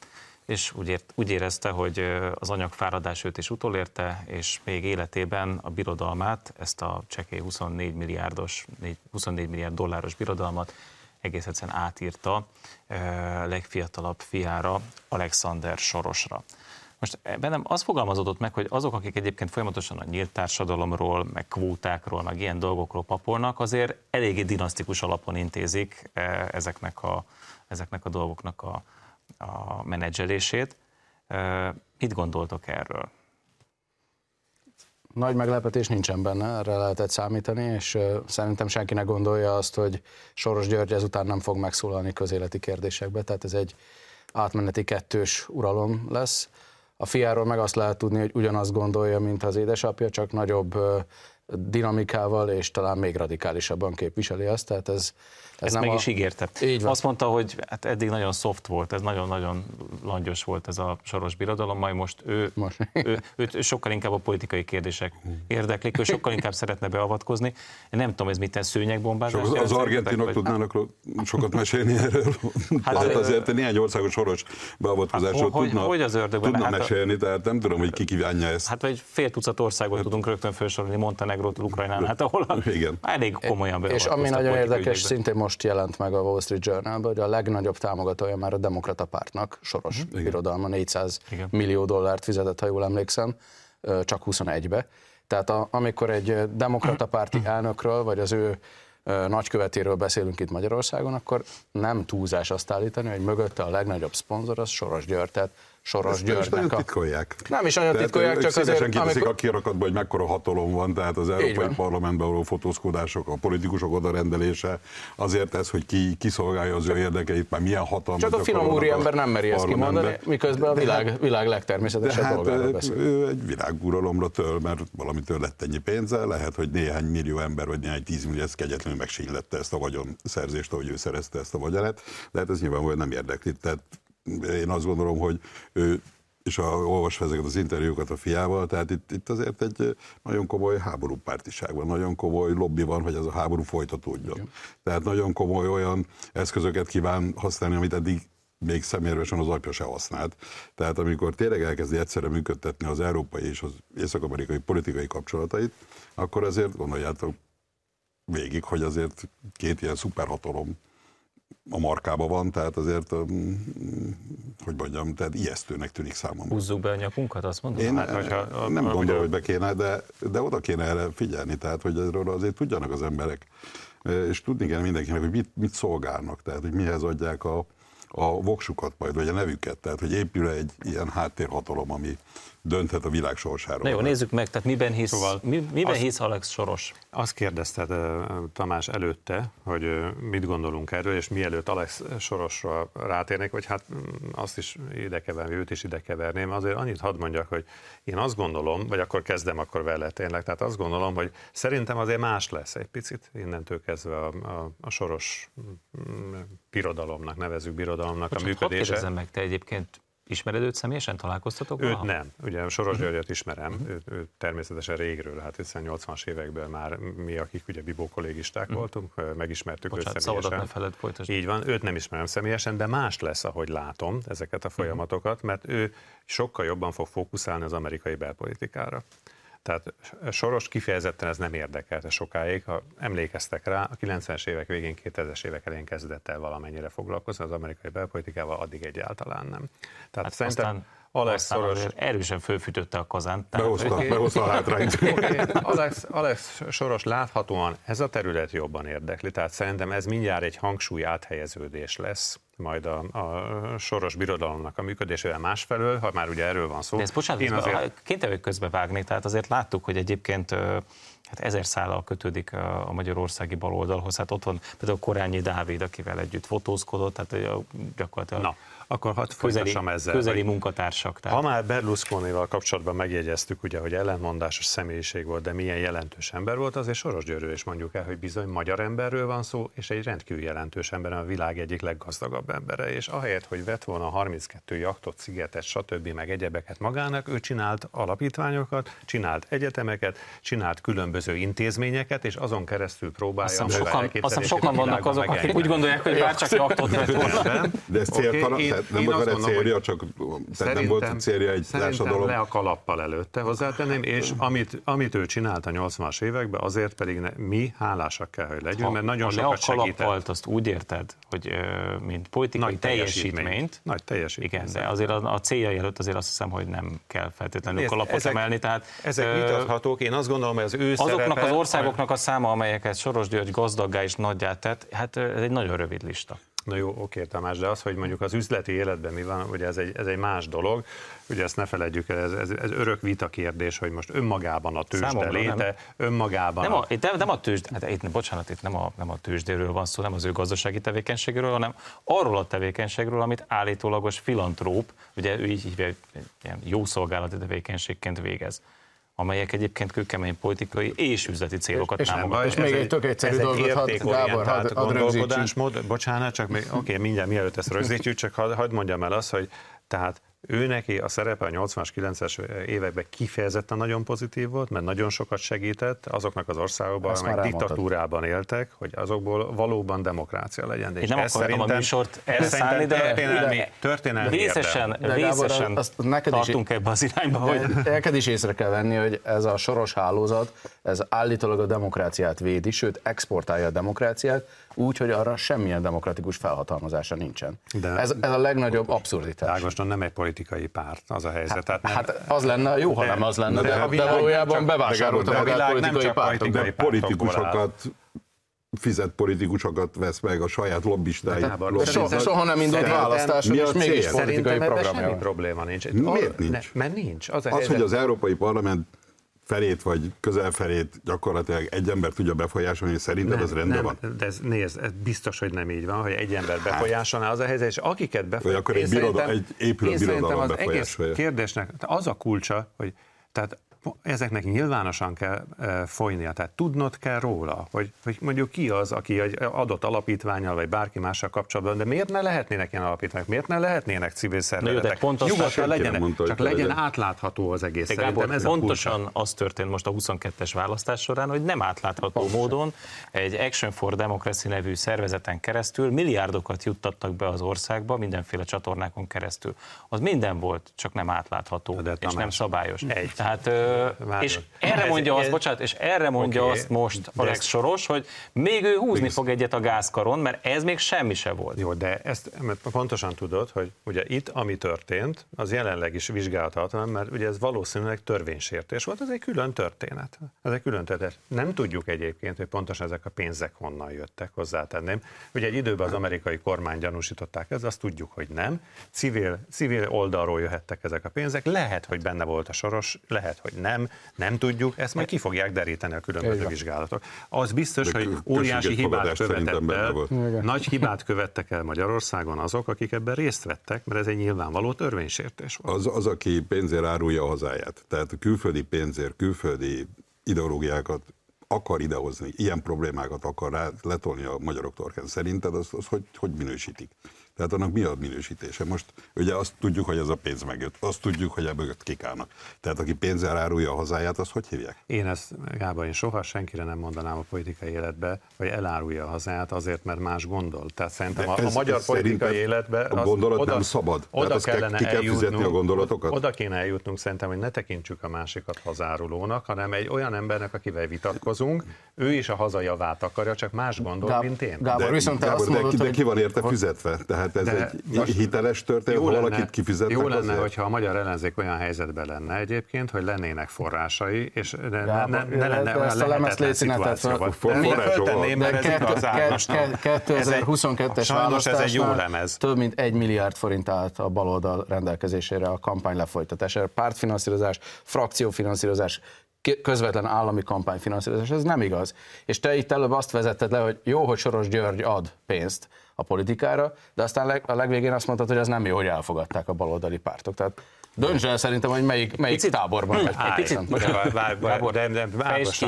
[SPEAKER 1] és úgy, ért, úgy érezte, hogy az anyagfáradás őt is utolérte, és még életében a birodalmát, ezt a csekély 24 milliárdos, 24 milliárd dolláros birodalmat egész egyszerűen átírta legfiatalabb fiára, Alexander Sorosra. Most bennem az fogalmazódott meg, hogy azok, akik egyébként folyamatosan a nyílt társadalomról, meg kvótákról, meg ilyen dolgokról papolnak, azért eléggé dinasztikus alapon intézik ezeknek a, ezeknek a dolgoknak a, a menedzselését. Mit gondoltok erről?
[SPEAKER 4] Nagy meglepetés nincsen benne, erre lehetett számítani, és szerintem senki ne gondolja azt, hogy Soros György ezután nem fog megszólalni közéleti kérdésekbe, tehát ez egy átmeneti kettős uralom lesz. A fiáról meg azt lehet tudni, hogy ugyanazt gondolja, mint az édesapja, csak nagyobb dinamikával és talán még radikálisabban képviseli azt, tehát ez
[SPEAKER 1] ez Ezt nem meg a... is ígérte. Így van. Azt mondta, hogy hát eddig nagyon soft volt, ez nagyon-nagyon langyos volt ez a soros birodalom, majd most ő, most. ő, őt, sokkal inkább a politikai kérdések érdeklik, ő sokkal inkább szeretne beavatkozni. Én nem tudom, ez mit szőnyegbombázás.
[SPEAKER 3] Az, az argentinok vagy... tudnának sokat mesélni erről. Hát, hát azért néhány országos soros beavatkozásról hát, tudna, hogy az ördögben, tudna hát mesélni, tehát nem tudom, hogy ki kívánja ezt.
[SPEAKER 1] Hát vagy fél tucat országot hát, tudunk rögtön felsorolni, Montenegrótól Ukrajnán, hát ahol Igen. elég komolyan
[SPEAKER 4] És ami nagyon érdekes, szintén most jelent meg a Wall Street journal hogy a legnagyobb támogatója már a demokrata pártnak, soros uh-huh. birodalma, 400 Igen. millió dollárt fizetett, ha jól emlékszem, csak 21-be. Tehát a, amikor egy demokrata párti elnökről, vagy az ő nagykövetéről beszélünk itt Magyarországon, akkor nem túlzás azt állítani, hogy mögötte a legnagyobb szponzor az Soros György, tehát Soros Györgynek.
[SPEAKER 3] Nem is nagyon titkolják.
[SPEAKER 4] Nem is nagyon titkolják, csak azért...
[SPEAKER 3] amikor... a kirakatban, hogy mekkora hatalom van, tehát az Európai Parlamentben való fotózkodások, a politikusok odarendelése, azért ez, hogy ki kiszolgálja az ő érdekeit, már milyen hatalmat
[SPEAKER 4] Csak a finom úri ember nem meri ezt kimondani, miközben a világ, hát, világ legtermészetesebb hát, dolgáról beszél.
[SPEAKER 3] Ő egy világuralomra től, mert valamitől lett ennyi pénze, lehet, hogy néhány millió ember, vagy néhány tízmillió ez kegyetlenül megsínylette ezt a vagyonszerzést, ahogy ő szerezte ezt a vagyonát, de hát ez nyilvánvalóan nem érdekli. Tehát én azt gondolom, hogy ő és a, olvasva ezeket az interjúkat a fiával, tehát itt, itt azért egy nagyon komoly háborúpártiság van, nagyon komoly lobby van, hogy ez a háború folytatódjon. Igen. Tehát nagyon komoly olyan eszközöket kíván használni, amit eddig még személyesen az apja se használt. Tehát amikor tényleg elkezdi egyszerre működtetni az európai és az észak-amerikai politikai kapcsolatait, akkor azért gondoljátok végig, hogy azért két ilyen szuperhatalom a markába van, tehát azért, hogy mondjam, tehát ijesztőnek tűnik számomra.
[SPEAKER 1] Húzzuk be a nyakunkat, azt mondom?
[SPEAKER 3] Én hát, hogyha, a, nem a, gondolom, hogy be kéne, de, de oda kéne erre figyelni, tehát hogy erről azért tudjanak az emberek, és tudni kell mindenkinek, hogy mit, mit szolgálnak, tehát hogy mihez adják a, a voksukat majd, vagy a nevüket, tehát hogy épül egy ilyen háttérhatalom, ami, dönthet a világ sorsáról.
[SPEAKER 1] Na jó, nézzük meg, tehát miben hisz, szóval mi, miben azt, hisz Alex Soros?
[SPEAKER 2] Azt kérdezted Tamás előtte, hogy mit gondolunk erről, és mielőtt Alex Sorosra rátérnék, vagy hát mm, azt is ide keverni, őt is ide keverném, azért annyit hadd mondjak, hogy én azt gondolom, vagy akkor kezdem akkor vele tényleg, tehát azt gondolom, hogy szerintem azért más lesz egy picit innentől kezdve a, a, a Soros mm, birodalomnak, nevezük birodalomnak Bocsánat, a működése.
[SPEAKER 1] Hadd meg, te egyébként Ismered őt személyesen? Találkoztatok?
[SPEAKER 2] Őt nem. Ugye Soros mhm. Györgyöt ismerem, őt, őt természetesen régről, hát hiszen 80-as években már mi, akik ugye Bibó kollégisták uh-huh. voltunk, megismertük Bocsánat, őt személyesen.
[SPEAKER 1] ne feled, folytasd.
[SPEAKER 2] Így van, őt nem ismerem személyesen, de más lesz, ahogy látom ezeket a folyamatokat, mert ő sokkal jobban fog fókuszálni az amerikai belpolitikára. Tehát Soros kifejezetten ez nem érdekelte sokáig. Ha emlékeztek rá, a 90-es évek végén, 2000-es évek elején kezdett el valamennyire foglalkozni az amerikai belpolitikával, addig egyáltalán nem.
[SPEAKER 1] Tehát hát szerintem aztán... Alex Soros erősen fölfűtötte a kazánt.
[SPEAKER 3] Behozta, behozta a hátrányt.
[SPEAKER 2] Alex, Alex Soros láthatóan ez a terület jobban érdekli, tehát szerintem ez mindjárt egy hangsúly áthelyeződés lesz majd a, a soros birodalomnak a működésével másfelől, ha már ugye erről van szó.
[SPEAKER 1] De ez bocsánat, Én azért... két közbe vágni, tehát azért láttuk, hogy egyébként hát ezer szállal kötődik a magyarországi baloldalhoz. Hát ott van például Korányi Dávid, akivel együtt fotózkodott, tehát gyakorlatilag
[SPEAKER 2] Na, akkor hadd közeli, ezzel.
[SPEAKER 1] Közeli munkatársak.
[SPEAKER 2] Tehát. Ha már Berlusconival kapcsolatban megjegyeztük, ugye, hogy ellentmondásos személyiség volt, de milyen jelentős ember volt, azért Soros Györgyről is mondjuk el, hogy bizony magyar emberről van szó, és egy rendkívül jelentős ember, a világ egyik leggazdagabb embere, és ahelyett, hogy vett volna 32 jaktot, szigetet, stb. meg egyebeket magának, ő csinált alapítványokat, csinált egyetemeket, csinált különböző intézményeket, és azon keresztül próbálja
[SPEAKER 1] azt sokan, azt sokan vannak azok, akik úgy gondolják, hogy bár csak aktot vett volna.
[SPEAKER 3] De ez céltalan, okay, én, nem akar egy célja, csak tehát nem volt célja egy
[SPEAKER 2] társadalom. le a kalappal előtte hozzátenném, és amit, amit ő csinált a 80-as években, azért pedig ne, mi hálásak kell, hogy legyünk, mert nagyon sokat segített.
[SPEAKER 1] Azt úgy érted, hogy mint politikai Nagy teljesítményt.
[SPEAKER 2] Nagy teljesítményt.
[SPEAKER 1] Igen, de azért a, a célja előtt azért azt hiszem, hogy nem kell feltétlenül kalapot ezek, emelni. Tehát,
[SPEAKER 2] ezek vitathatók, én azt gondolom, hogy az ő
[SPEAKER 1] Azoknak
[SPEAKER 2] szerepe,
[SPEAKER 1] az országoknak a száma, amelyeket Soros György gazdaggá és nagyját tett, hát ez egy nagyon rövid lista.
[SPEAKER 2] Na jó, oké, Tamás, de az, hogy mondjuk az üzleti életben mi van, ugye ez egy, ez egy más dolog. Ugye ezt ne felejtjük el, ez, ez, ez örök vita kérdés, hogy most önmagában a tőzsde Számomra léte, nem. önmagában...
[SPEAKER 1] Nem a, itt nem, nem a tőzsde, hát itt, bocsánat, itt nem a, nem a tőzsdéről van szó, nem az ő gazdasági tevékenységről, hanem arról a tevékenységről, amit állítólagos filantróp, ugye ő így hívja, ilyen jó szolgálati tevékenységként végez amelyek egyébként kőkemény politikai és üzleti célokat
[SPEAKER 4] és,
[SPEAKER 1] támogatnak.
[SPEAKER 4] És, és még egy tök egyszerű
[SPEAKER 2] ez
[SPEAKER 4] dolgot,
[SPEAKER 2] hadd, Gábor, hadd, hadd gondolkodásmód, bocsánat, csak még, oké, okay, mindjárt mielőtt ezt rögzítjük, csak hadd had mondjam el azt, hogy tehát ő neki a szerepe a 80-as, 90-es években kifejezetten nagyon pozitív volt, mert nagyon sokat segített azoknak az országokban, amelyek diktatúrában éltek, hogy azokból valóban demokrácia legyen.
[SPEAKER 1] Én nem akartam a műsort erre szállni, de történelmi,
[SPEAKER 2] történelmi
[SPEAKER 1] részesen, részesen azt neked tartunk is, ebbe az irányba. Hogy...
[SPEAKER 4] Neked is észre kell venni, hogy ez a soros hálózat, ez állítólag a demokráciát védi, sőt exportálja a demokráciát, úgy, hogy arra semmilyen demokratikus felhatalmazása nincsen. De ez, ez a legnagyobb abszurditás.
[SPEAKER 2] Ágoston nem egy politikai párt, az a helyzet.
[SPEAKER 4] Hát, nem, hát az lenne jó, ha nem az lenne, de, de, de valójában bevásárolta magát politikai pártok.
[SPEAKER 3] De politikusokat fizet politikusokat vesz meg a saját lobbistáit.
[SPEAKER 4] De so, soha nem indult választás, és mégis politikai programja.
[SPEAKER 2] Semmi probléma nincs.
[SPEAKER 3] Miért nincs? Ne,
[SPEAKER 2] mert nincs. Az,
[SPEAKER 3] az hogy az Európai Parlament felét vagy közelfelét gyakorlatilag egy ember tudja befolyásolni, szerinted nem, az rendben nem,
[SPEAKER 2] van? De ez, nézd, ez biztos, hogy nem így van, hogy egy ember hát. befolyásolná az a helyzet, és akiket befolyásolja.
[SPEAKER 3] Vagy akkor egy, biroda, egy épülő birodalom befolyásolja.
[SPEAKER 2] Egész kérdésnek az a kulcsa, hogy tehát ezeknek nyilvánosan kell e, folynia, tehát tudnod kell róla, hogy, hogy mondjuk ki az, aki egy adott alapítványal vagy bárki mással kapcsolatban, de miért ne lehetnének ilyen alapítványok, miért ne lehetnének civil szervezetek? Nyugodtan legyen, mondta, csak legyen legyen átlátható az egész.
[SPEAKER 1] Gábor, ez pontosan a az történt most a 22-es választás során, hogy nem átlátható Pontosan. módon egy Action for Democracy nevű szervezeten keresztül milliárdokat juttattak be az országba, mindenféle csatornákon keresztül. Az minden volt, csak nem átlátható, de és nem szabályos. Egy. Tehát és erre mondja azt, bocsánat, és erre mondja okay, azt most Alex Soros, hogy még ő húzni fog egyet a gázkaron, mert ez még semmi se volt.
[SPEAKER 2] Jó, de ezt pontosan tudod, hogy ugye itt, ami történt, az jelenleg is vizsgálhatatlan, mert ugye ez valószínűleg törvénysértés volt, ez egy külön történet. Ez egy külön történet. Nem tudjuk egyébként, hogy pontosan ezek a pénzek honnan jöttek, hozzátenném. Ugye egy időben az amerikai kormány gyanúsították ezt, azt tudjuk, hogy nem. Civil, civil oldalról jöhettek ezek a pénzek, lehet, hogy benne volt a soros, lehet, hogy nem, nem tudjuk, ezt majd ki fogják deríteni a különböző vizsgálatok. Az biztos, De hogy óriási hibát követett el, nagy hibát követtek el Magyarországon azok, akik ebben részt vettek, mert ez egy nyilvánvaló törvénysértés volt.
[SPEAKER 3] Az, az aki pénzért árulja a hazáját, tehát a külföldi pénzért, külföldi ideológiákat akar idehozni, ilyen problémákat akar rá letolni a magyarok torkán. Szerinted az, az hogy, hogy minősítik? Tehát annak mi a minősítése? Most ugye azt tudjuk, hogy ez a pénz megjött, azt tudjuk, hogy ebből kik állnak. Tehát aki pénzzel árulja a hazáját, azt hogy hívják?
[SPEAKER 2] Én ezt, Gábor, én soha senkire nem mondanám a politikai életbe, hogy elárulja a hazáját azért, mert más gondol. Tehát szerintem a, a magyar politikai életbe...
[SPEAKER 3] A gondolat oda, nem szabad. Oda Tehát kellene ki kell fizetni a gondolatokat?
[SPEAKER 2] Oda kéne eljutnunk szerintem, hogy ne tekintsük a másikat hazárulónak, hanem egy olyan embernek, akivel vitatkozunk, ő is a hazajavát akarja, csak más gondol, Gáb, mint én.
[SPEAKER 4] Gábor, de, viszont te Gábor, azt mondod,
[SPEAKER 3] de, de ki van érte fizetve? Tehát tehát ez De egy hiteles történet, ha valakit kifizetnek
[SPEAKER 2] Jó lenne, azért? hogyha a magyar ellenzék olyan helyzetben lenne egyébként, hogy lennének forrásai, és ne, ne, ne, ne lenne olyan lehetetlen szituációban. Föltenném, mert ez igaz
[SPEAKER 4] 2022-es
[SPEAKER 2] Sajnos ez egy jó lemez.
[SPEAKER 4] Több mint egy milliárd forint állt a baloldal rendelkezésére a kampány lefolytatására. Pártfinanszírozás, frakciófinanszírozás, közvetlen állami kampányfinanszírozás, ez nem igaz. És te itt előbb azt vezetted le, hogy jó, hogy Soros György ad pénzt, a politikára, de aztán a legvégén azt mondtad, hogy ez nem jó, hogy elfogadták a baloldali pártok. Tehát Dönts el szerintem, hogy melyik, melyik picit, táborban vagy. Egy
[SPEAKER 2] picit, de, de,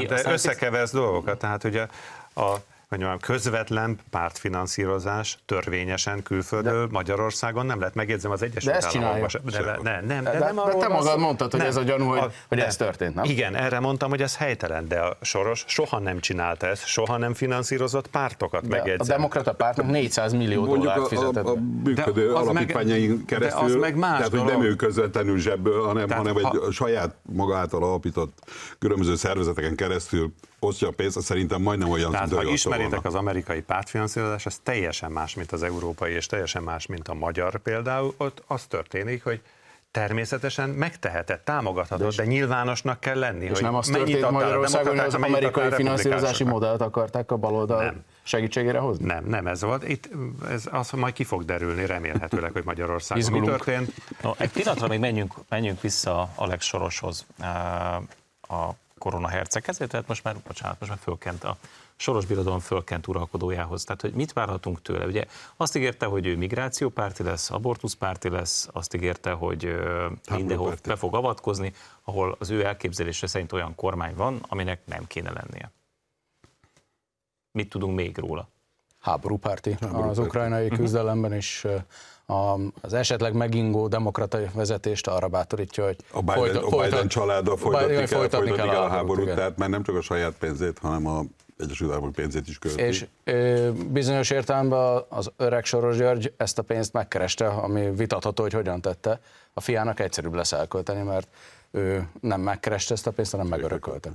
[SPEAKER 2] de, de összekeversz dolgokat. Tehát ugye a, hogy mondjam, közvetlen pártfinanszírozás törvényesen külföldről Magyarországon nem lehet, megjegyzem az Egyesült
[SPEAKER 4] De ezt
[SPEAKER 2] Államokban sem. De, ne, nem,
[SPEAKER 4] De,
[SPEAKER 2] de,
[SPEAKER 4] de,
[SPEAKER 2] nem
[SPEAKER 4] de
[SPEAKER 2] arról
[SPEAKER 4] te magad
[SPEAKER 2] szó-
[SPEAKER 4] mondtad, hogy
[SPEAKER 2] nem.
[SPEAKER 4] ez a gyanú, hogy,
[SPEAKER 2] A-
[SPEAKER 4] hogy
[SPEAKER 2] nem.
[SPEAKER 4] ez történt, nem?
[SPEAKER 2] Igen, erre mondtam, hogy ez helytelen, de a Soros soha nem csinálta ezt, soha nem finanszírozott pártokat,
[SPEAKER 4] De a
[SPEAKER 2] megjegyzem.
[SPEAKER 4] demokrata pártnak 400 millió
[SPEAKER 3] Mondjuk
[SPEAKER 4] dollárt
[SPEAKER 3] a,
[SPEAKER 4] fizetett
[SPEAKER 3] a, a
[SPEAKER 4] be.
[SPEAKER 3] működő
[SPEAKER 2] De az
[SPEAKER 3] alapítványain
[SPEAKER 2] de
[SPEAKER 3] keresztül,
[SPEAKER 2] az meg más
[SPEAKER 3] tehát hogy
[SPEAKER 2] dolog.
[SPEAKER 3] nem ő közvetlenül zsebből, hanem,
[SPEAKER 2] Tehát
[SPEAKER 3] hanem egy
[SPEAKER 2] ha-
[SPEAKER 3] a saját maga által alapított különböző szervezeteken keresztül osztja a pénzt, az szerintem majdnem olyan,
[SPEAKER 2] Tehát ha ismeritek
[SPEAKER 3] volna.
[SPEAKER 2] az amerikai pártfinanszírozás, ez teljesen más, mint az európai, és teljesen más, mint a magyar például. Ott az történik, hogy természetesen megtehetett, támogathatod, de, nyilvánosnak kell lenni.
[SPEAKER 4] És
[SPEAKER 2] hogy
[SPEAKER 4] nem az
[SPEAKER 2] mennyit
[SPEAKER 4] történt Magyarországon, hogy az amerikai finanszírozási modellt akarták a baloldal
[SPEAKER 2] Nem.
[SPEAKER 4] segítségére hozni?
[SPEAKER 2] Nem, nem ez volt. Itt ez az majd ki fog derülni, remélhetőleg, hogy Magyarországon mi történt.
[SPEAKER 1] No, egy pillanatra még menjünk, menjünk vissza Alex Soroshoz, a korona herceghez, tehát most már, bocsánat, most már fölkent a Soros Birodalom fölkent uralkodójához. Tehát, hogy mit várhatunk tőle? Ugye azt ígérte, hogy ő migrációpárti lesz, abortuszpárti lesz, azt ígérte, hogy ö, mindenhol
[SPEAKER 3] párti.
[SPEAKER 1] be fog avatkozni, ahol az ő elképzelése szerint olyan kormány van, aminek nem kéne lennie. Mit tudunk még róla?
[SPEAKER 4] háborúpárti az
[SPEAKER 3] Háborúpárti.
[SPEAKER 4] ukrajnai küzdelemben, és a, az esetleg megingó demokrata vezetést arra bátorítja, hogy
[SPEAKER 3] A Biden,
[SPEAKER 4] folyta-
[SPEAKER 3] a Biden
[SPEAKER 4] folytat-
[SPEAKER 3] családdal
[SPEAKER 4] Biden-
[SPEAKER 3] folytatni kell,
[SPEAKER 4] folytatni
[SPEAKER 3] folytatni kell a
[SPEAKER 4] háborút,
[SPEAKER 3] háborút,
[SPEAKER 4] igen.
[SPEAKER 3] tehát már nem csak a saját pénzét, hanem a Egyesült Államok pénzét is költi.
[SPEAKER 4] És ö, bizonyos értelemben az öreg Soros György ezt a pénzt megkereste, ami vitatható, hogy hogyan tette. A fiának egyszerűbb lesz elkölteni, mert ő nem megkereste ezt a pénzt, hanem megörökölte.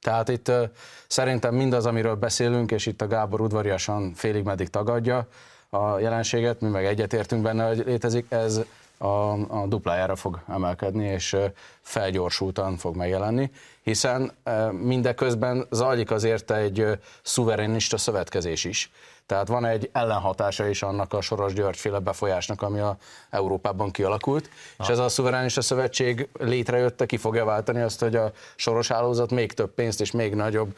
[SPEAKER 4] Tehát itt ö, szerintem mindaz, amiről beszélünk, és itt a Gábor udvariasan félig meddig tagadja a jelenséget, mi meg egyetértünk benne, hogy létezik, ez a, a duplájára fog emelkedni, és felgyorsultan fog megjelenni, hiszen mindeközben zajlik azért egy szuverenista szövetkezés is. Tehát van egy ellenhatása is annak a Soros György-féle befolyásnak, ami a Európában kialakult, és ez a szuverenista szövetség létrejötte, ki fogja váltani azt, hogy a Soros hálózat még több pénzt és még nagyobb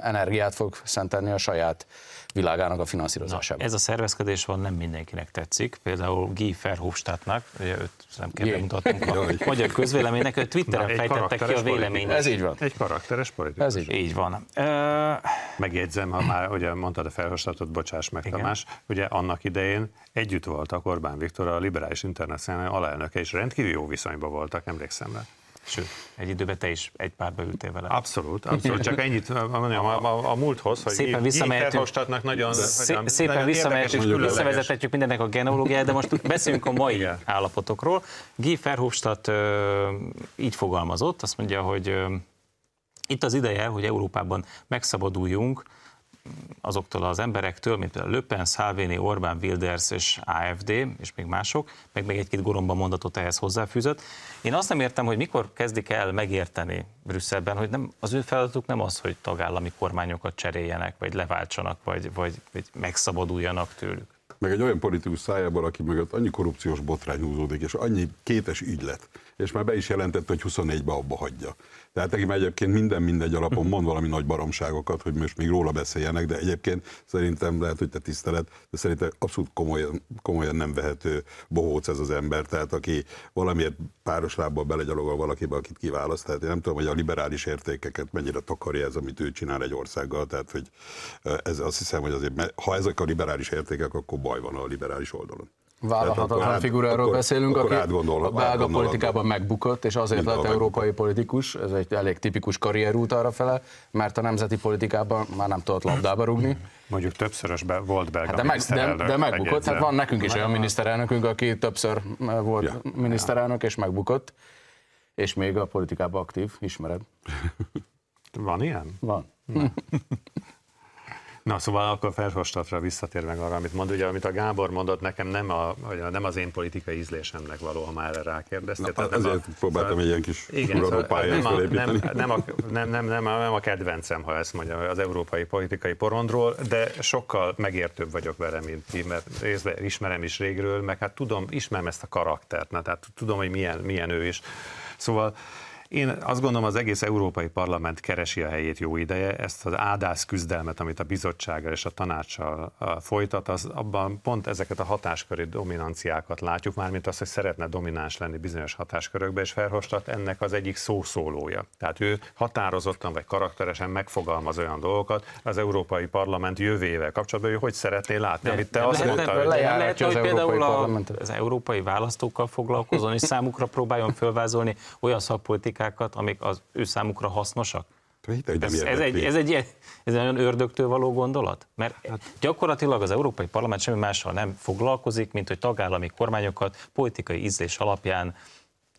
[SPEAKER 4] energiát fog szentelni a saját világának a finanszírozásába.
[SPEAKER 1] Ez a szervezkedés van, nem mindenkinek tetszik. Például Guy Verhofstadtnak, ugye őt nem kell bemutatnunk a magyar közvéleménynek, ő Twitteren
[SPEAKER 2] Na,
[SPEAKER 1] fejtette ki a véleményét.
[SPEAKER 4] Ez így van.
[SPEAKER 2] Egy karakteres politikus.
[SPEAKER 4] Ez így.
[SPEAKER 1] Így van. Ö,
[SPEAKER 2] Megjegyzem, ha már ugye mondtad a felhasonlított, bocsáss meg
[SPEAKER 1] Igen.
[SPEAKER 2] Tamás, ugye annak idején együtt voltak Orbán Viktor, a liberális internacionál alelnöke, és rendkívül jó viszonyban voltak, emlékszem rá.
[SPEAKER 1] Sőt, egy időben te is egy párba ültél vele.
[SPEAKER 2] Abszolút, abszolút, csak ennyit mondjam, a, a, a múlthoz, hogy
[SPEAKER 1] Szépen visszamehetünk.
[SPEAKER 2] Nagyon,
[SPEAKER 1] Szé-
[SPEAKER 2] nagyon,
[SPEAKER 1] szépen
[SPEAKER 2] nagyon
[SPEAKER 1] visszamehetünk, visszavezethetjük mindennek a genealógiáját, de most beszéljünk a mai
[SPEAKER 2] Igen.
[SPEAKER 1] állapotokról. Guy Verhofstadt így fogalmazott, azt mondja, hogy itt az ideje, hogy Európában megszabaduljunk azoktól az emberektől, mint például Le Pen, Salvini, Orbán, Wilders és AFD, és még mások, meg még egy-két goromba mondatot ehhez hozzáfűzött. Én azt nem értem, hogy mikor kezdik el megérteni Brüsszelben, hogy nem, az ő feladatuk nem az, hogy tagállami kormányokat cseréljenek, vagy leváltsanak, vagy, vagy, vagy megszabaduljanak tőlük.
[SPEAKER 3] meg egy olyan politikus szájából, aki mögött annyi korrupciós botrány húzódik, és annyi kétes ügylet, és már be is jelentett, hogy 24-be abba hagyja. Tehát neki már egyébként minden mindegy alapon mond valami nagy baromságokat, hogy most még róla beszéljenek, de egyébként szerintem lehet, hogy te tisztelet, de szerintem abszolút komolyan, komolyan nem vehető bohóc ez az ember, tehát aki valamiért páros lábbal belegyalogol valakibe, akit kiválaszt. Tehát én nem tudom, hogy a liberális értékeket mennyire takarja ez, amit ő csinál egy országgal, tehát hogy ez azt hiszem, hogy azért, ha ezek a liberális értékek, akkor baj van a liberális oldalon.
[SPEAKER 4] Vállalhatatlan figuráról
[SPEAKER 3] akkor-
[SPEAKER 4] beszélünk,
[SPEAKER 3] akkor
[SPEAKER 4] aki a belga politikában megbukott, és azért lett európai politikus, ez egy elég tipikus karrierút arra fele, mert a nemzeti politikában már nem tudott labdába rugni.
[SPEAKER 2] Mondjuk többszörös be, volt belga
[SPEAKER 4] Hát de, meg, de, de megbukott, hát van nekünk is olyan miniszterelnökünk, aki többször eh, volt
[SPEAKER 3] Ja.
[SPEAKER 4] miniszterelnök, és megbukott, és még a politikában aktív, ismered.
[SPEAKER 2] Van ilyen?
[SPEAKER 4] Van.
[SPEAKER 2] Na, szóval akkor Ferhostatra visszatér meg arra, amit mond, ugye, amit a Gábor mondott, nekem nem, a, nem az én politikai ízlésemnek való, ha már rákérdeztél.
[SPEAKER 3] Na, azért próbáltam egy ilyen kis
[SPEAKER 2] igen, szóval nem, a, nem, nem, a, nem, nem, nem, a, nem a kedvencem, ha ezt mondja az európai politikai porondról, de sokkal megértőbb vagyok vele, mint ti, mert részben ismerem is régről, meg hát tudom, ismerem ezt a karaktert, na, tehát tudom, hogy milyen, milyen ő is. Szóval Én azt gondolom, az egész Európai Parlament keresi a helyét jó ideje, ezt az ádász küzdelmet, amit a bizottsággal és a tanácssal folytat, az abban pont ezeket a hatásköri dominanciákat látjuk, mármint azt, hogy szeretne domináns lenni bizonyos hatáskörökbe, és Ferhostat ennek az egyik szószólója. Tehát ő határozottan vagy karakteresen megfogalmaz olyan dolgokat az Európai Parlament jövőjével kapcsolatban, hogy hogy szeretné látni, amit te azt
[SPEAKER 1] lehet,
[SPEAKER 2] mondtad.
[SPEAKER 1] lehet, lehet, hogy például a, az európai választókkal foglalkozon, és számukra próbáljon fölvázolni olyan szakpolitikákat, amik az ő számukra hasznosak? Ez, ez, egy, ez, egy, ez egy olyan ördögtől való gondolat? Mert hát, gyakorlatilag az Európai Parlament semmi mással nem foglalkozik, mint hogy tagállami kormányokat politikai ízlés alapján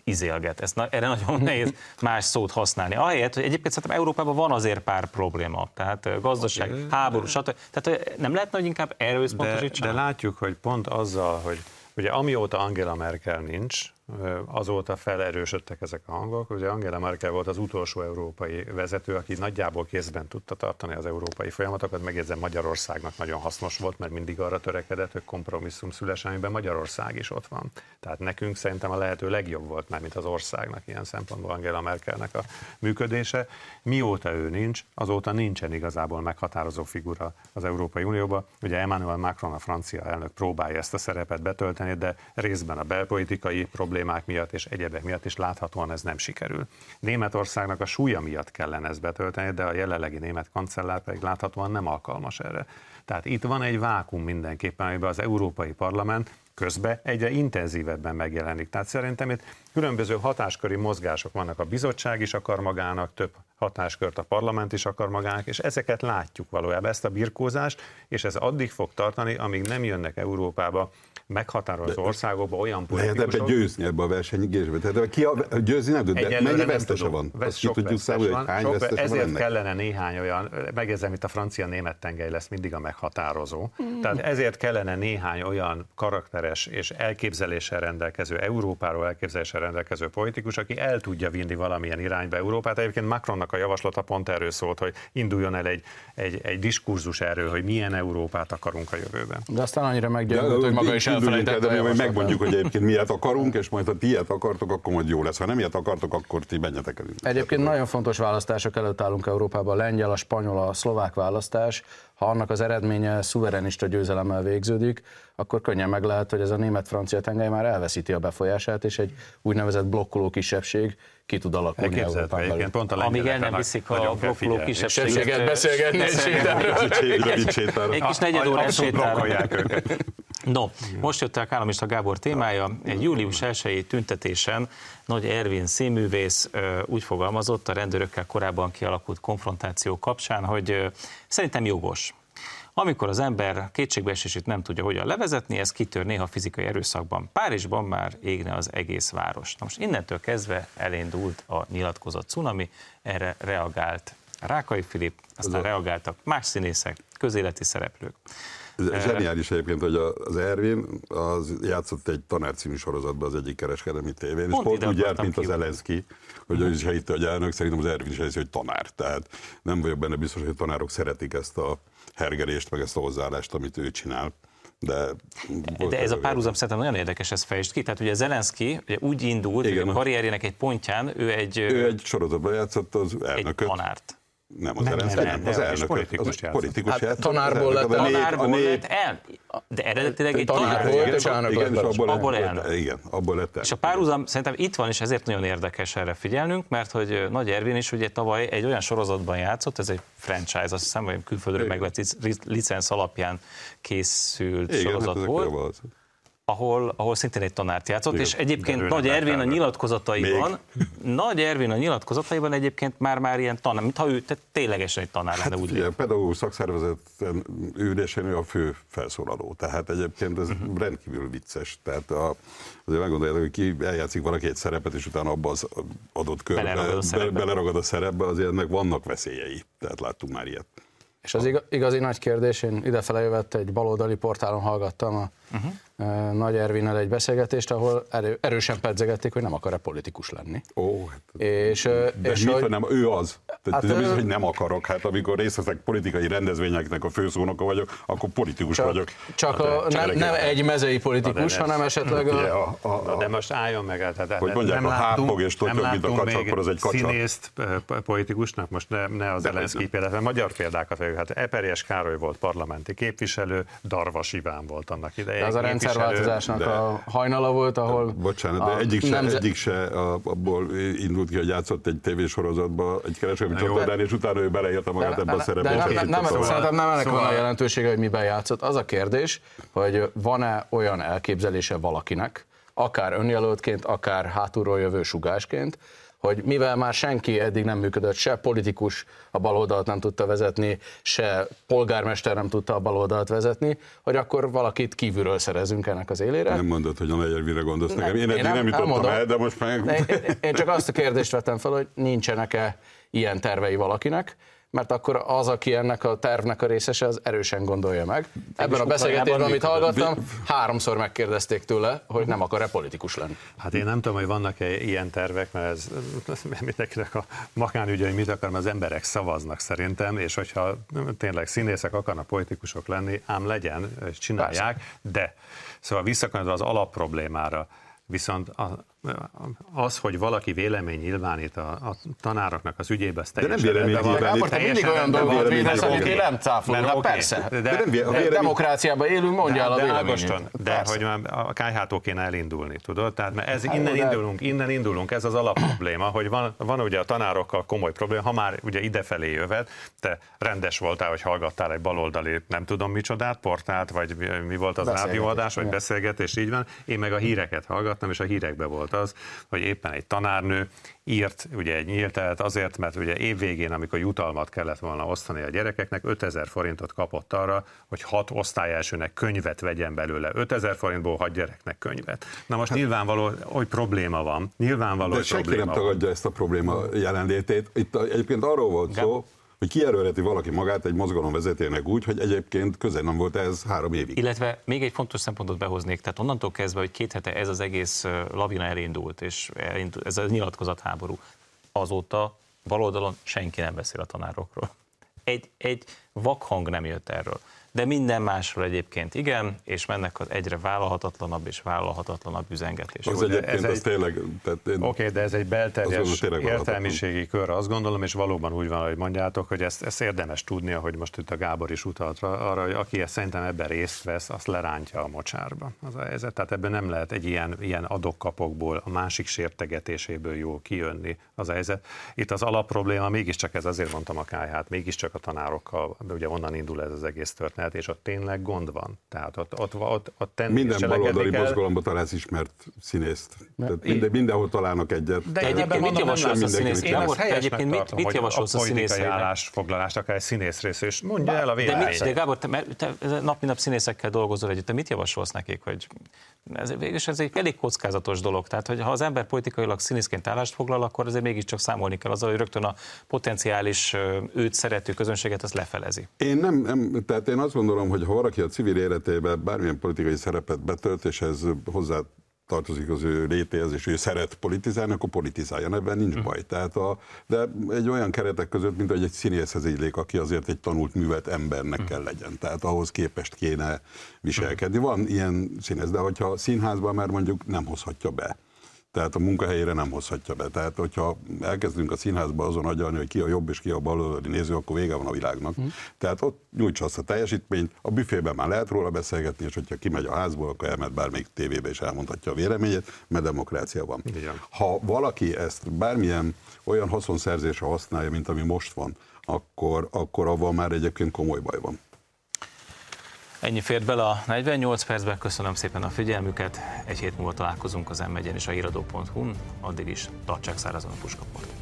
[SPEAKER 1] izélget. Ezt, na, erre nagyon nehéz más szót használni. Ahelyett, hogy egyébként szerintem Európában van azért pár probléma, tehát gazdaság, okay. háború, stb. Tehát nem lehetne, hogy inkább erről
[SPEAKER 2] de, de látjuk, hogy pont azzal, hogy ugye amióta Angela Merkel nincs, azóta felerősödtek ezek a hangok. Ugye Angela Merkel volt az utolsó európai vezető, aki nagyjából kézben tudta tartani az európai folyamatokat. Megjegyzem, Magyarországnak nagyon hasznos volt, mert mindig arra törekedett, hogy kompromisszum szülesen, amiben Magyarország is ott van. Tehát nekünk szerintem a lehető legjobb volt már, mint az országnak ilyen szempontból Angela Merkelnek a működése. Mióta ő nincs, azóta nincsen igazából meghatározó figura az Európai Unióban. Ugye Emmanuel Macron, a francia elnök próbálja ezt a szerepet betölteni, de részben a belpolitikai problémák problémák miatt és egyebek miatt is láthatóan ez nem sikerül. Németországnak a súlya miatt kellene ezt betölteni, de a jelenlegi német kancellár pedig láthatóan nem alkalmas erre. Tehát itt van egy vákum mindenképpen, amiben az Európai Parlament közben egyre intenzívebben megjelenik. Tehát szerintem itt különböző hatásköri mozgások vannak. A bizottság is akar magának több hatáskört, a parlament is akar magának, és ezeket látjuk valójában, ezt a birkózást, és ez addig fog tartani, amíg nem jönnek Európába meghatározó országokban olyan politikusok...
[SPEAKER 3] Lehet győzni ebbe a versenygésbe. Tehát ki a, győzni nem tud, de mennyi vesztese van?
[SPEAKER 2] Vesz, Azt ki tudjuk számolni, hogy hány sok, vesztese Ezért van ennek? kellene néhány olyan, megjegyzem, itt a francia-német tengely lesz mindig a meghatározó. Mm. Tehát ezért kellene néhány olyan karakteres és elképzeléssel rendelkező, Európáról elképzeléssel rendelkező politikus, aki el tudja vinni valamilyen irányba Európát. Egyébként Macronnak a javaslata pont erről szólt, hogy induljon el egy, egy, egy diskurzus erről, hogy milyen Európát akarunk a jövőben.
[SPEAKER 4] De aztán annyira meggyőzött, hogy maga is
[SPEAKER 3] elfelejtette. Hogy megmondjuk, hogy egyébként miért akarunk, és majd ha ti ilyet akartok, akkor majd jó lesz. Ha nem ilyet akartok, akkor ti menjetek el.
[SPEAKER 4] Egyébként nagyon fontos választások előtt állunk Európában, a lengyel, a spanyol, a szlovák választás. Ha annak az eredménye szuverenista győzelemmel végződik, akkor könnyen meg lehet, hogy ez a német-francia tengely már elveszíti a befolyását, és egy úgynevezett blokkoló kisebbség ki tud alakulni
[SPEAKER 1] Európában. Pont a Amíg el nem viszik a blokkoló
[SPEAKER 4] kisebbséget beszélgetni
[SPEAKER 1] egy kis negyed órás sétálnak. No, most jött el Kállamista Gábor témája. Egy július 1 tüntetésen Nagy Ervin színművész úgy fogalmazott a rendőrökkel korábban kialakult konfrontáció kapcsán, hogy szerintem jogos. Amikor az ember kétségbeesését nem tudja hogyan levezetni, ez kitör néha fizikai erőszakban. Párizsban már égne az egész város. Na most innentől kezdve elindult a nyilatkozott cunami, erre reagált Rákai Filip, aztán reagáltak más színészek, közéleti szereplők.
[SPEAKER 3] Ez zseniális egyébként, hogy az Ervin az játszott egy tanár című sorozatban az egyik kereskedelmi tévén, pont és pont úgy járt, mint az Elenszki, hogy ő is hitte, hogy elnök, szerintem az Ervin is hiszi, hogy tanár. Tehát nem vagyok benne biztos, hogy a tanárok szeretik ezt a hergelést, meg ezt a hozzáállást, amit ő csinál. De,
[SPEAKER 1] de ez a párhuzam szerintem nagyon érdekes, ez fejtsd ki. Tehát ugye Zelenszky ugye úgy indult, Igen, hogy a karrierjének egy pontján ő egy...
[SPEAKER 3] Ő egy sorozatban játszott az elnököt.
[SPEAKER 1] Egy tanárt.
[SPEAKER 3] Nem, az nem, nem, nem, nem, az elnök, politikus, az politikus hát, játszott.
[SPEAKER 4] Tanárból lett,
[SPEAKER 1] a tanárból lett el, de eredetileg egy tanár volt, és elnök
[SPEAKER 3] igen,
[SPEAKER 1] lett.
[SPEAKER 3] abból, abból elnök. Igen, abból lett
[SPEAKER 1] el. És a párhuzam szerintem itt van, és ezért nagyon érdekes erre figyelnünk, mert hogy Nagy Ervin is ugye tavaly egy olyan sorozatban játszott, ez egy franchise, azt hiszem, hogy külföldről megvett licensz alapján készült igen, sorozat hát volt ahol, ahol szintén egy tanárt játszott, és egyébként Nagy Ervin a nyilatkozataiban, Még? Nagy Ervin a nyilatkozataiban egyébként már már ilyen tanár, mintha ő tehát ténylegesen egy tanár lenne, hát, úgy
[SPEAKER 3] A pedagógus szakszervezet ülésén ő a fő felszólaló, tehát egyébként ez uh-huh. rendkívül vicces, tehát a, azért meggondoljátok, hogy ki eljátszik valaki egy szerepet, és utána abba az adott körbe beleragad a szerepbe, beleragad a szerepbe azért ennek vannak veszélyei, tehát láttunk már ilyet.
[SPEAKER 4] És az igazi nagy kérdés, én idefele jövett egy baloldali portálon hallgattam a uh-huh. Nagy Ervinnel egy beszélgetést, ahol erő, erősen pedzegették, hogy nem akar-e politikus lenni.
[SPEAKER 3] Ó, hát,
[SPEAKER 4] és,
[SPEAKER 3] de
[SPEAKER 4] és
[SPEAKER 3] mit,
[SPEAKER 4] hogy,
[SPEAKER 3] nem, ő az. Tehát
[SPEAKER 4] Hát,
[SPEAKER 3] nem
[SPEAKER 4] ö-
[SPEAKER 3] hogy nem akarok. Hát amikor részt veszek politikai rendezvényeknek a főszónoka vagyok, akkor politikus
[SPEAKER 4] csak,
[SPEAKER 3] vagyok.
[SPEAKER 4] csak a, nem, nem egy mezei politikus,
[SPEAKER 2] de ez-
[SPEAKER 4] hanem esetleg a,
[SPEAKER 3] a, a,
[SPEAKER 2] Na,
[SPEAKER 3] a,
[SPEAKER 2] de most álljon meg, tehát
[SPEAKER 3] Hogy mondják, a hápog és totyog,
[SPEAKER 2] nem
[SPEAKER 3] mint a kacsa, akkor az egy kacsa.
[SPEAKER 2] Színészt politikusnak, most ne, ne az
[SPEAKER 3] hogy
[SPEAKER 2] példát, hanem magyar példákat vegyük. Hát Eperjes Károly volt parlamenti képviselő, Darvas Iván volt annak idején.
[SPEAKER 4] Az a rendszerváltozásnak
[SPEAKER 3] de-
[SPEAKER 4] a hajnala volt, ahol
[SPEAKER 3] Bocsánat, de egyik se,
[SPEAKER 4] nemze-
[SPEAKER 3] egyik se a, abból indult ki, hogy játszott egy tévésorozatba, egy kereskedelmi csatornán, és utána ő beleírta magát ebbe a szerepbe.
[SPEAKER 4] de nem, nem,
[SPEAKER 3] tovább.
[SPEAKER 4] szerintem nem ennek
[SPEAKER 2] Szóval-
[SPEAKER 4] van a jelentősége, hogy miben játszott. Az a kérdés, hogy van-e olyan elképzelése valakinek, akár önjelöltként, akár hátulról jövő sugásként, hogy mivel már senki eddig nem működött, se politikus a baloldalt nem tudta vezetni, se polgármester nem tudta a baloldalt vezetni, hogy akkor valakit kívülről szerezünk ennek az élére.
[SPEAKER 3] Nem mondod, hogy a Megyervire gondolsz
[SPEAKER 4] Nem,
[SPEAKER 3] nekem. Én
[SPEAKER 4] én
[SPEAKER 3] eddig
[SPEAKER 4] nem-
[SPEAKER 3] nem jutottam
[SPEAKER 4] elmondom.
[SPEAKER 3] el, de most meg...
[SPEAKER 4] Én, én csak azt a kérdést vettem fel, hogy nincsenek-e ilyen tervei valakinek, mert akkor az, aki ennek a tervnek a részese, az erősen gondolja meg. Ebben a beszélgetésben, amit hallgattam, háromszor megkérdezték tőle, hogy nem akar-e politikus lenni.
[SPEAKER 2] Hát én nem tudom, hogy vannak-e ilyen tervek, mert ez mindenkinek a magánügye, hogy mit akar, mert az emberek szavaznak szerintem, és hogyha tényleg színészek akarnak politikusok lenni, ám legyen, csinálják, de szóval visszakanyarodva az alapproblémára, viszont a, az, hogy valaki vélemény nyilvánít a, a tanároknak az ügyébe, az
[SPEAKER 3] nem
[SPEAKER 2] teljesen
[SPEAKER 3] vélemény
[SPEAKER 2] rendben van.
[SPEAKER 3] nyilvánít.
[SPEAKER 4] Gábor, te mindig olyan
[SPEAKER 3] vélemény
[SPEAKER 4] védesz,
[SPEAKER 3] nyilvánít.
[SPEAKER 4] amiké nem Hát
[SPEAKER 2] oké,
[SPEAKER 4] persze.
[SPEAKER 2] de-
[SPEAKER 3] De nem a
[SPEAKER 4] Egy
[SPEAKER 3] vélemény-
[SPEAKER 4] demokráciában élünk, mondja el a
[SPEAKER 2] de
[SPEAKER 4] véleményét.
[SPEAKER 2] Ágoston, de
[SPEAKER 4] Persze.
[SPEAKER 2] hogy már a kájhától kéne elindulni, tudod? Tehát mert ez,
[SPEAKER 4] Hát
[SPEAKER 2] innen
[SPEAKER 4] de-
[SPEAKER 2] indulunk, innen indulunk, ez az alapprobléma, hogy van, van ugye a tanárokkal komoly probléma, ha már ugye idefelé jövet, te rendes voltál, hogy hallgattál egy baloldali, nem tudom micsodát, portált, vagy mi- mi volt az rádióadás, vagy beszélgetés, így van. Én meg a híreket hallgattam, és a hírekben volt az, hogy éppen egy tanárnő írt ugye egy nyíltelt azért, mert ugye évvégén, amikor jutalmat kellett volna osztani a gyerekeknek, 5000 forintot kapott arra, hogy hat osztályelsőnek könyvet vegyen belőle. 5000 forintból hat gyereknek könyvet. Na most nyilvánvaló, hogy probléma van. Nyilvánvaló,
[SPEAKER 3] De
[SPEAKER 2] hogy
[SPEAKER 3] senki
[SPEAKER 2] probléma
[SPEAKER 3] nem
[SPEAKER 2] van.
[SPEAKER 3] tagadja ezt a probléma jelenlétét. Itt egyébként arról volt szó, hogy kijelölheti valaki magát egy mozgalom vezetőnek úgy, hogy egyébként közel nem volt ez három évig.
[SPEAKER 1] Illetve még egy fontos szempontot behoznék, tehát onnantól kezdve, hogy két hete ez az egész lavina elindult, és elindult, ez a nyilatkozatháború, azóta baloldalon senki nem beszél a tanárokról. Egy, egy vakhang nem jött erről. De minden másról egyébként igen, és mennek az egyre vállalhatatlanabb és vállalhatatlanabb üzengetés.
[SPEAKER 3] Az egyébként
[SPEAKER 2] ez
[SPEAKER 3] az
[SPEAKER 2] egy-
[SPEAKER 3] tényleg... Én,
[SPEAKER 2] Oké, okay, de ez egy belterjes értelmiségi kör, azt gondolom, és valóban úgy van, ahogy mondjátok, hogy ezt, ezt érdemes tudnia, hogy most itt a Gábor is utalt ra- arra, hogy aki ezt szerintem ebben részt vesz, azt lerántja a mocsárba. Az a helyzet. Tehát ebben nem lehet egy ilyen, ilyen adokkapokból, a másik sértegetéséből jól kijönni az a helyzet. Itt az alapprobléma mégiscsak ez, azért mondtam a kájhát, mégiscsak a tanárokkal, ugye onnan indul ez az egész történet, és ott tényleg gond van. Tehát ott, ott, ott, ott tenni
[SPEAKER 3] minden baloldali mozgalomba találsz ismert színészt. Tehát minden, mindenhol találnak egyet.
[SPEAKER 2] De
[SPEAKER 3] Tehát
[SPEAKER 1] egyébként mit javasolsz a színész? te
[SPEAKER 2] helyesnek
[SPEAKER 1] egyébként mit, mit javasolsz a, színészeinek?
[SPEAKER 2] állásfoglalást, akár egy színész rész, és mondja el a
[SPEAKER 1] De,
[SPEAKER 2] véleményét.
[SPEAKER 1] mit, de Gábor, te, te nap mint nap színészekkel dolgozol együtt, te mit javasolsz nekik, hogy ez, végülis ez egy elég kockázatos dolog, tehát hogy ha az ember politikailag színészként állást foglal, akkor azért mégiscsak számolni kell azzal, hogy rögtön a potenciális őt szerető közönséget azt lefelezi.
[SPEAKER 3] Én nem, nem, tehát én azt gondolom, hogy ha valaki a civil életében bármilyen politikai szerepet betölt, és ez hozzá tartozik az ő létéhez, és ő szeret politizálni, akkor politizáljon, ebben nincs baj. Tehát a, de egy olyan keretek között, mint hogy egy színészhez illék, aki azért egy tanult művelt embernek kell legyen. Tehát ahhoz képest kéne viselkedni. Van ilyen színész, de hogyha színházban már mondjuk nem hozhatja be. Tehát a munkahelyére nem hozhatja be. Tehát, hogyha elkezdünk a színházba azon agyalni, hogy ki a jobb és ki a baloldali néző, akkor vége van a világnak. Mm. Tehát ott nyújtsa azt a teljesítményt, a büfében már lehet róla beszélgetni, és hogyha kimegy a házból, akkor elmegy bármelyik tévébe és elmondhatja a véleményét, mert demokrácia van.
[SPEAKER 2] Igen.
[SPEAKER 3] Ha valaki ezt bármilyen olyan haszonszerzésre használja, mint ami most van, akkor, akkor avval már egyébként komoly baj van.
[SPEAKER 1] Ennyi fért bele a 48 percbe, köszönöm szépen a figyelmüket, egy hét múlva találkozunk az m és a híradó.hu-n, addig is tartsák szárazon a puskaportot.